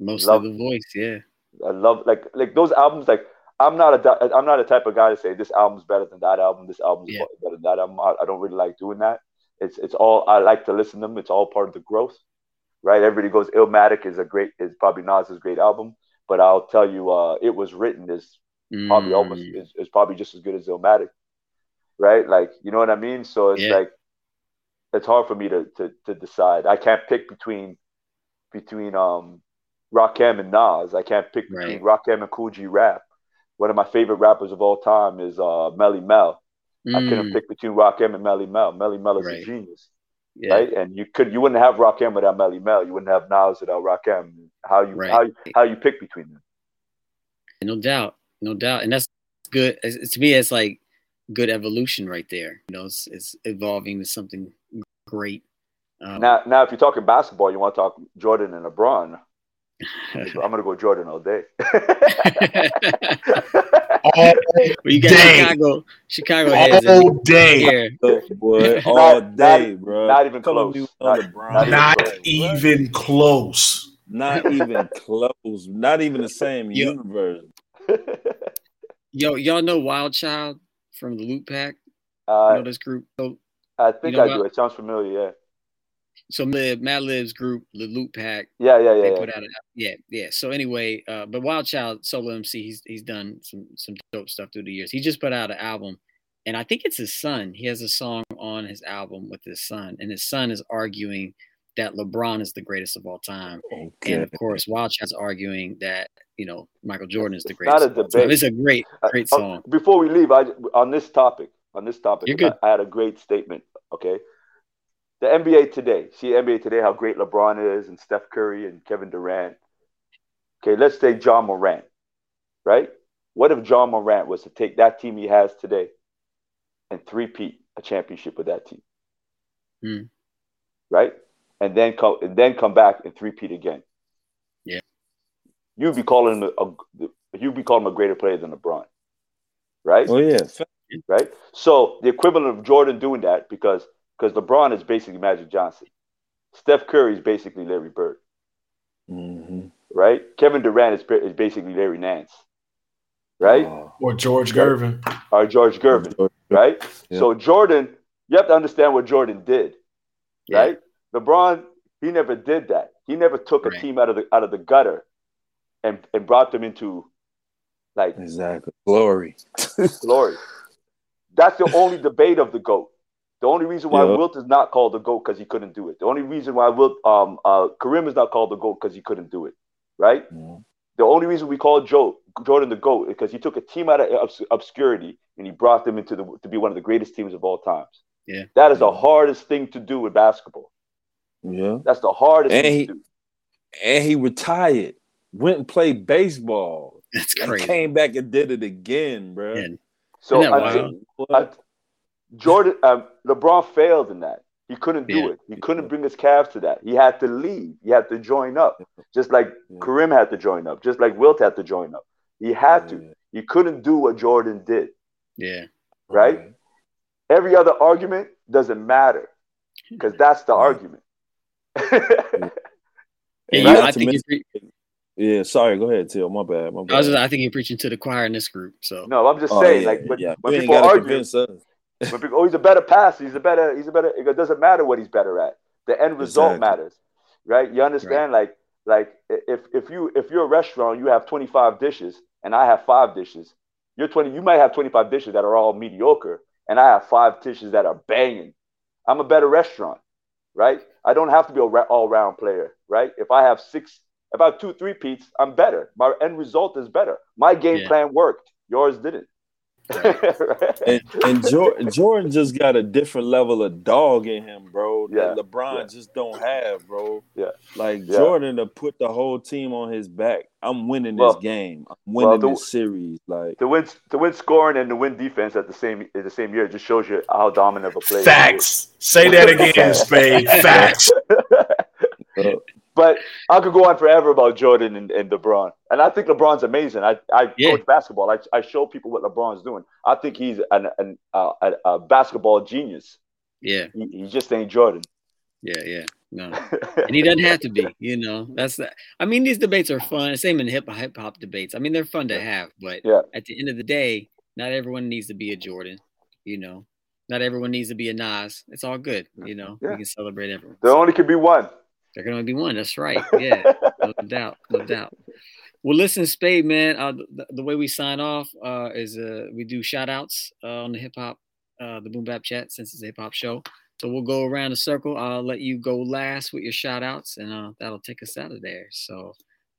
Most love, of the voice, yeah. I love like like those albums. Like I'm not a I'm not a type of guy to say this album's better than that album. This album's yeah. better than that album. I, I don't really like doing that. It's it's all I like to listen to them. It's all part of the growth, right? Everybody goes Illmatic is a great is probably Nas's great album, but I'll tell you, uh, it was written is probably mm. almost is, is, probably just as good as Illmatic, right? Like you know what I mean. So it's yeah. like it's hard for me to, to to decide. I can't pick between between um Rakim and Nas. I can't pick between right. Rakim and Kool G Rap. One of my favorite rappers of all time is uh Melle Mel. Mm. I couldn't mm. pick between Rakim and Melle Mel. Melle Mel is right. a genius. Yeah. Right, and you could you wouldn't have Rakim without Melle Mel. You wouldn't have Nas without Rakim. How you right. how you, how you pick between them? No doubt no doubt, and that's good. It's, to me, it's like good evolution right there. You know, it's, it's evolving to something great. Um, now, now, if you're talking basketball, you want to talk Jordan and LeBron. I'm gonna go Jordan all day. all well, you got day. Chicago, Chicago heads all day, here. boy, all day, bro. Not even close. Not, not, not even close. Not even close. Not even the same universe. Yo, y'all know Wildchild from the Lootpack? Uh, you know this group? So, I think you know I do. It sounds familiar. Yeah. So Madlib's group, the Lootpack. Yeah, yeah, yeah. They yeah. put out a, yeah, yeah. So anyway, uh, but Wildchild solo MC, he's he's done some some dope stuff through the years. He just put out an album, and I think it's his son. He has a song on his album with his son, and his son is arguing that LeBron is the greatest of all time, okay. and of course, Wildchild's arguing that you know Michael Jordan is the greatest. Not a debate. It's a great, great uh, song. Before we leave, I on this topic, on this topic, I, I had a great statement. Okay, the NBA today. See NBA today, how great LeBron is, and Steph Curry and Kevin Durant. Okay, let's take Ja Morant, right? What if Ja Morant was to take that team he has today and three-peat a championship with that team? Hmm. Right? And then come and then come back and three-peat again. Yeah. You'd be calling him a, a you'd be calling him a greater player than LeBron. Right? Oh yeah. Right? So the equivalent of Jordan doing that because because LeBron is basically Magic Johnson. Steph Curry is basically Larry Bird. Mm-hmm. Right? Kevin Durant is, is basically Larry Nance. Right? Oh. Or George Gervin. Or George Gervin. Right? Yeah. So Jordan, you have to understand what Jordan did. Yeah. Right? LeBron, he never did that. He never took right. a team out of the out of the gutter and, and brought them into like exactly glory. glory. That's the only debate of the GOAT. The only reason why Wilt is not called the GOAT because he couldn't do it. The only reason why Wilt, um, uh, Kareem is not called the GOAT because he couldn't do it, right? The only reason we call Joe Jordan the GOAT is because he took a team out of obs- obscurity and he brought them into the to be one of the greatest teams of all times. Yeah, that is the hardest thing to do with basketball. Yeah, that's the hardest and thing he, to do. And he retired, went and played baseball. That's crazy. Came back and did it again, bro. Yeah. So I, Jordan, um, LeBron failed in that. He couldn't do yeah. it. He couldn't bring his Cavs to that. He had to leave. He had to join up, just like yeah. Kareem had to join up, just like Wilt had to join up. He had to. He couldn't do what Jordan did. Yeah. Right. Every other argument doesn't matter because that's the argument. yeah, I think pre- yeah, sorry. Go ahead, Till. My bad. My bad. I, just, I think you're preaching to the choir in this group. So no, I'm just oh, saying, yeah, like when, yeah. when people argue, when people, oh, he's a better passer. He's a better. He's a better. It doesn't matter what he's better at. The end result exactly. matters, right? You understand? Right. Like, like if if you if you're a restaurant, you have 25 dishes, and I have five dishes. You're 20. You might have 25 dishes that are all mediocre, and I have five dishes that are banging. I'm a better restaurant, right? I don't have to be a all round player, right? If I have six, if I have two, three peats, I'm better. My end result is better. My game yeah. plan worked. Yours didn't. And, and Jordan, Jordan just got a different level of dog in him, bro. Yeah. That LeBron yeah. just don't have, bro. Yeah. Like yeah. Jordan to put the whole team on his back. I'm winning well, this game. I'm winning well, the, this series. Like the win, the win scoring and the win defense at the same at the same year just shows you how dominant of a player. Facts. Say that again, Spade. Facts. But I could go on forever about Jordan and, and LeBron. And I think LeBron's amazing. I, I yeah. coach basketball. I, I show people what LeBron's doing. I think he's an, an uh, a, a, basketball genius. Yeah. He, he, just ain't Jordan. Yeah, yeah. No. and he doesn't have to be, you know. That's that. I mean, these debates are fun. Same in hip hip hop debates. I mean, they're fun to have, but yeah. at the end of the day, not everyone needs to be a Jordan, you know. Not everyone needs to be a Nas. It's all good, you know. Yeah. We can celebrate everyone. There only can be one. There can only be one. That's right. Yeah, no doubt, no doubt. Well, listen, Spade, man. Uh, the, the, way we sign off uh, is uh, we do shout outs uh, on the hip hop, uh, the Boom Bap Chat, since it's a hip hop show. So we'll go around the circle. I'll let you go last with your shout outs, and uh, that'll take us out of there. So,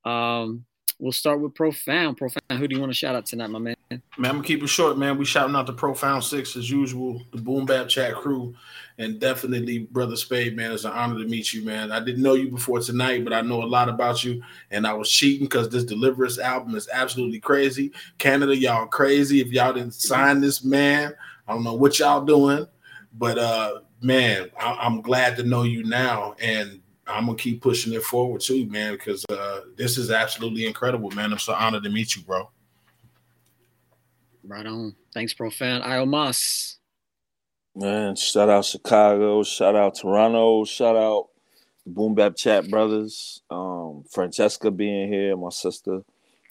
um, we'll start with Profound. Profound, who do you want to shout out tonight, my man? Man, I'm gonna keep it short, man. We shouting out the Profound Six as usual, the Boom Bap Chat crew, and definitely Brother Spade, man. It's an honor to meet you, man. I didn't know you before tonight, but I know a lot about you, and I was cheating because this Deliverance album is absolutely crazy. Canada, y'all crazy. If y'all didn't sign this man, I don't know what y'all doing, but uh, man, I- I'm glad to know you now, and I'm gonna keep pushing it forward too, man, because uh, this is absolutely incredible, man. I'm so honored to meet you, bro. Right on. Thanks, Profound. Iomos. Man, shout out Chicago, shout out Toronto, shout out the Boom Bap Chat brothers, um, Francesca being here, my sister,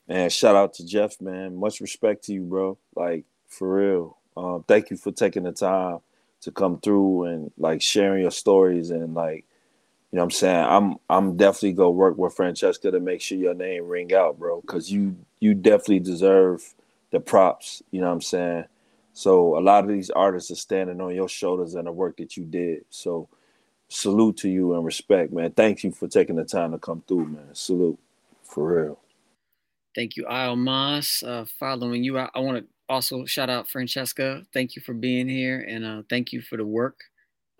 and shout out to Jeff, man. Much respect to you, bro. Like for real. Um, thank you for taking the time to come through and like sharing your stories and like you know what I'm saying? I'm I'm definitely gonna work with Francesca to make sure your name ring out, bro, cuz you you definitely deserve the props, you know what I'm saying? So a lot of these artists are standing on your shoulders and the work that you did. So salute to you and respect, man. Thank you for taking the time to come through, man. Salute. For real. Thank you, Iomos. Uh, following you, I, I want to also shout out Francesca. Thank you for being here and uh, thank you for the work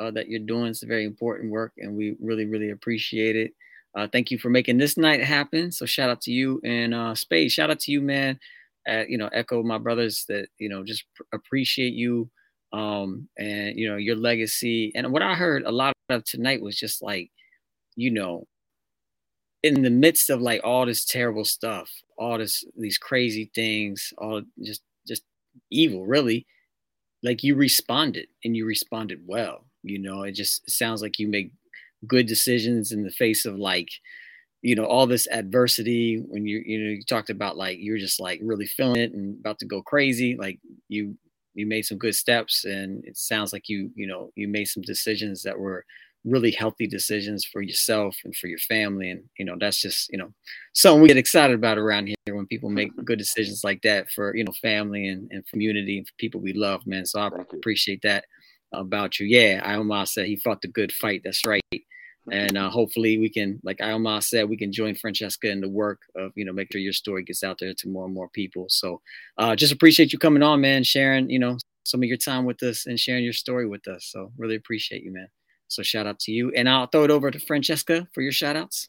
uh, that you're doing. It's very important work and we really, really appreciate it. Uh, thank you for making this night happen. So shout out to you and uh, Spade. Shout out to you, man. At, you know, echo my brothers that you know just pr- appreciate you um, and you know your legacy. And what I heard a lot of tonight was just like, you know, in the midst of like all this terrible stuff, all this these crazy things, all just just evil, really. Like you responded and you responded well. You know, it just sounds like you make good decisions in the face of like, you know, all this adversity. When you you know you talked about like you're just like really feeling it and about to go crazy. Like you you made some good steps and it sounds like you you know you made some decisions that were really healthy decisions for yourself and for your family and you know that's just you know something we get excited about around here when people make good decisions like that for you know family and, and community and people we love man so i appreciate that about you yeah i almost said he fought the good fight that's right and uh, hopefully we can like i almost said we can join francesca in the work of you know make sure your story gets out there to more and more people so uh, just appreciate you coming on man sharing you know some of your time with us and sharing your story with us so really appreciate you man so shout out to you. And I'll throw it over to Francesca for your shout outs.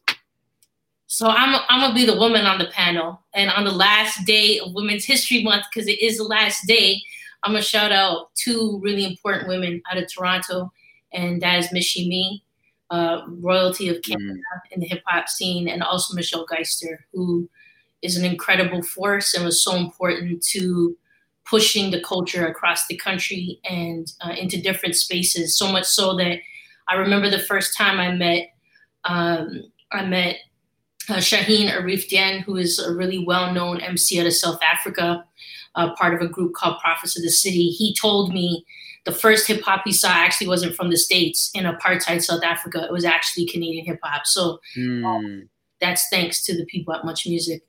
So I'm, I'm gonna be the woman on the panel. And on the last day of Women's History Month, because it is the last day, I'm gonna shout out two really important women out of Toronto, and that is Michie Mee, uh, royalty of Canada mm. in the hip hop scene, and also Michelle Geister, who is an incredible force and was so important to pushing the culture across the country and uh, into different spaces. So much so that I remember the first time I met um, I met uh, Shaheen Ariefdien, who is a really well-known MC out of South Africa, uh, part of a group called Prophets of da City. He told me the first hip hop he saw actually wasn't from the states in apartheid South Africa. It was actually Canadian hip hop. So mm. um, that's thanks to the people at Much Music.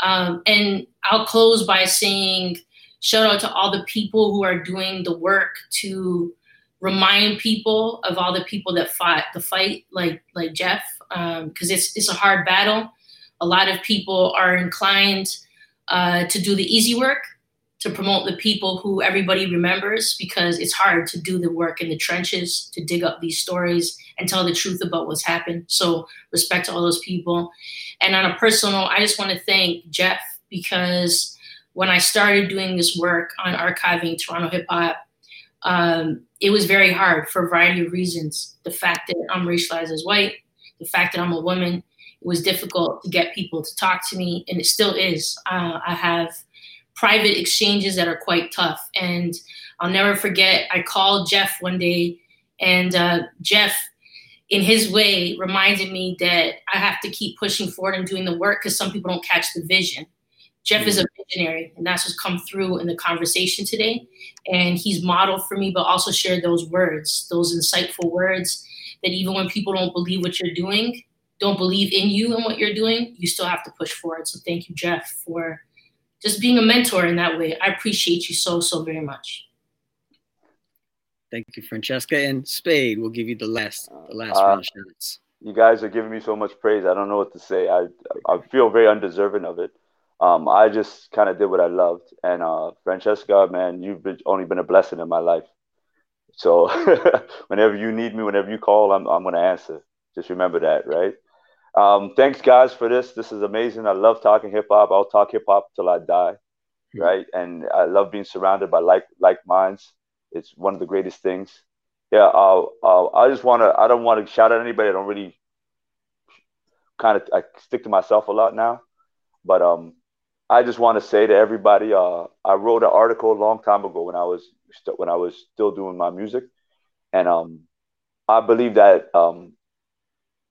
Um, and I'll close by saying shout out to all the people who are doing the work to remind people of all the people that fought the fight, like like Jeff, because um, it's it's a hard battle. A lot of people are inclined uh, to do the easy work, to promote the people who everybody remembers, because it's hard to do the work in the trenches, to dig up these stories and tell the truth about what's happened. So respect to all those people. And on a personal, I just want to thank Jeff because when I started doing this work on archiving Toronto hip hop, um, it was very hard for a variety of reasons. The fact that I'm racialized as white, the fact that I'm a woman, it was difficult to get people to talk to me, and it still is. Uh, I have private exchanges that are quite tough, and I'll never forget. I called Jeff one day, and uh, Jeff, in his way, reminded me that I have to keep pushing forward and doing the work because some people don't catch the vision. Jeff is a visionary, and that's what's come through in the conversation today. And he's modeled for me, but also shared those words, those insightful words that even when people don't believe what you're doing, don't believe in you and what you're doing, you still have to push forward. So thank you, Jeff, for just being a mentor in that way. I appreciate you so, so very much. Thank you, Francesca. And Spade, we'll give you the last the last uh, round of shots. You guys are giving me so much praise. I don't know what to say. I I feel very undeserving of it um, I just kind of did what I loved. And uh, Francesca, man, you've been, only been a blessing in my life. So whenever you need me, whenever you call, I'm, I'm going to answer. Just remember that, right? Um, thanks, guys, for this. This is amazing. I love talking hip hop. I'll talk hip hop till I die, mm-hmm. right? And I love being surrounded by like like minds. It's one of the greatest things. Yeah, uh, uh, I just want to. I don't want to shout at anybody. I don't really kind of I stick to myself a lot now. But um, I just want to say to everybody, uh, I wrote an article a long time ago when I was st- when I was still doing my music, and um, I believe that um,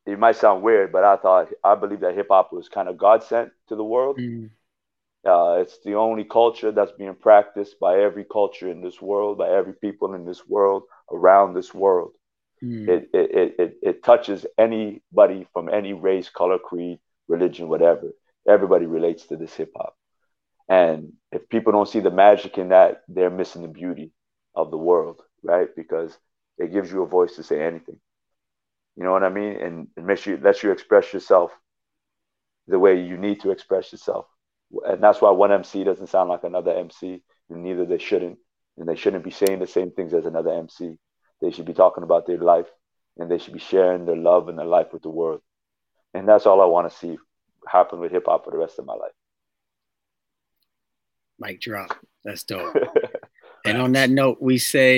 it might sound weird, but I thought I believe that hip hop was kind of God sent to the world. Mm. Uh, it's the only culture that's being practiced by every culture in this world, by every people in this world around this world. Mm. It, it, it, it, it touches anybody from any race, color, creed, religion, whatever. Everybody relates to this hip hop. And if people don't see the magic in that, they're missing the beauty of the world, right? Because it gives you a voice to say anything. You know what I mean? And it makes you lets you express yourself the way you need to express yourself. And that's why one MC doesn't sound like another MC, and neither they shouldn't. And they shouldn't be saying the same things as another MC. They should be talking about their life and they should be sharing their love and their life with the world. And that's all I want to see happen with hip hop for the rest of my life. Mic drop. That's dope. and on that note, we say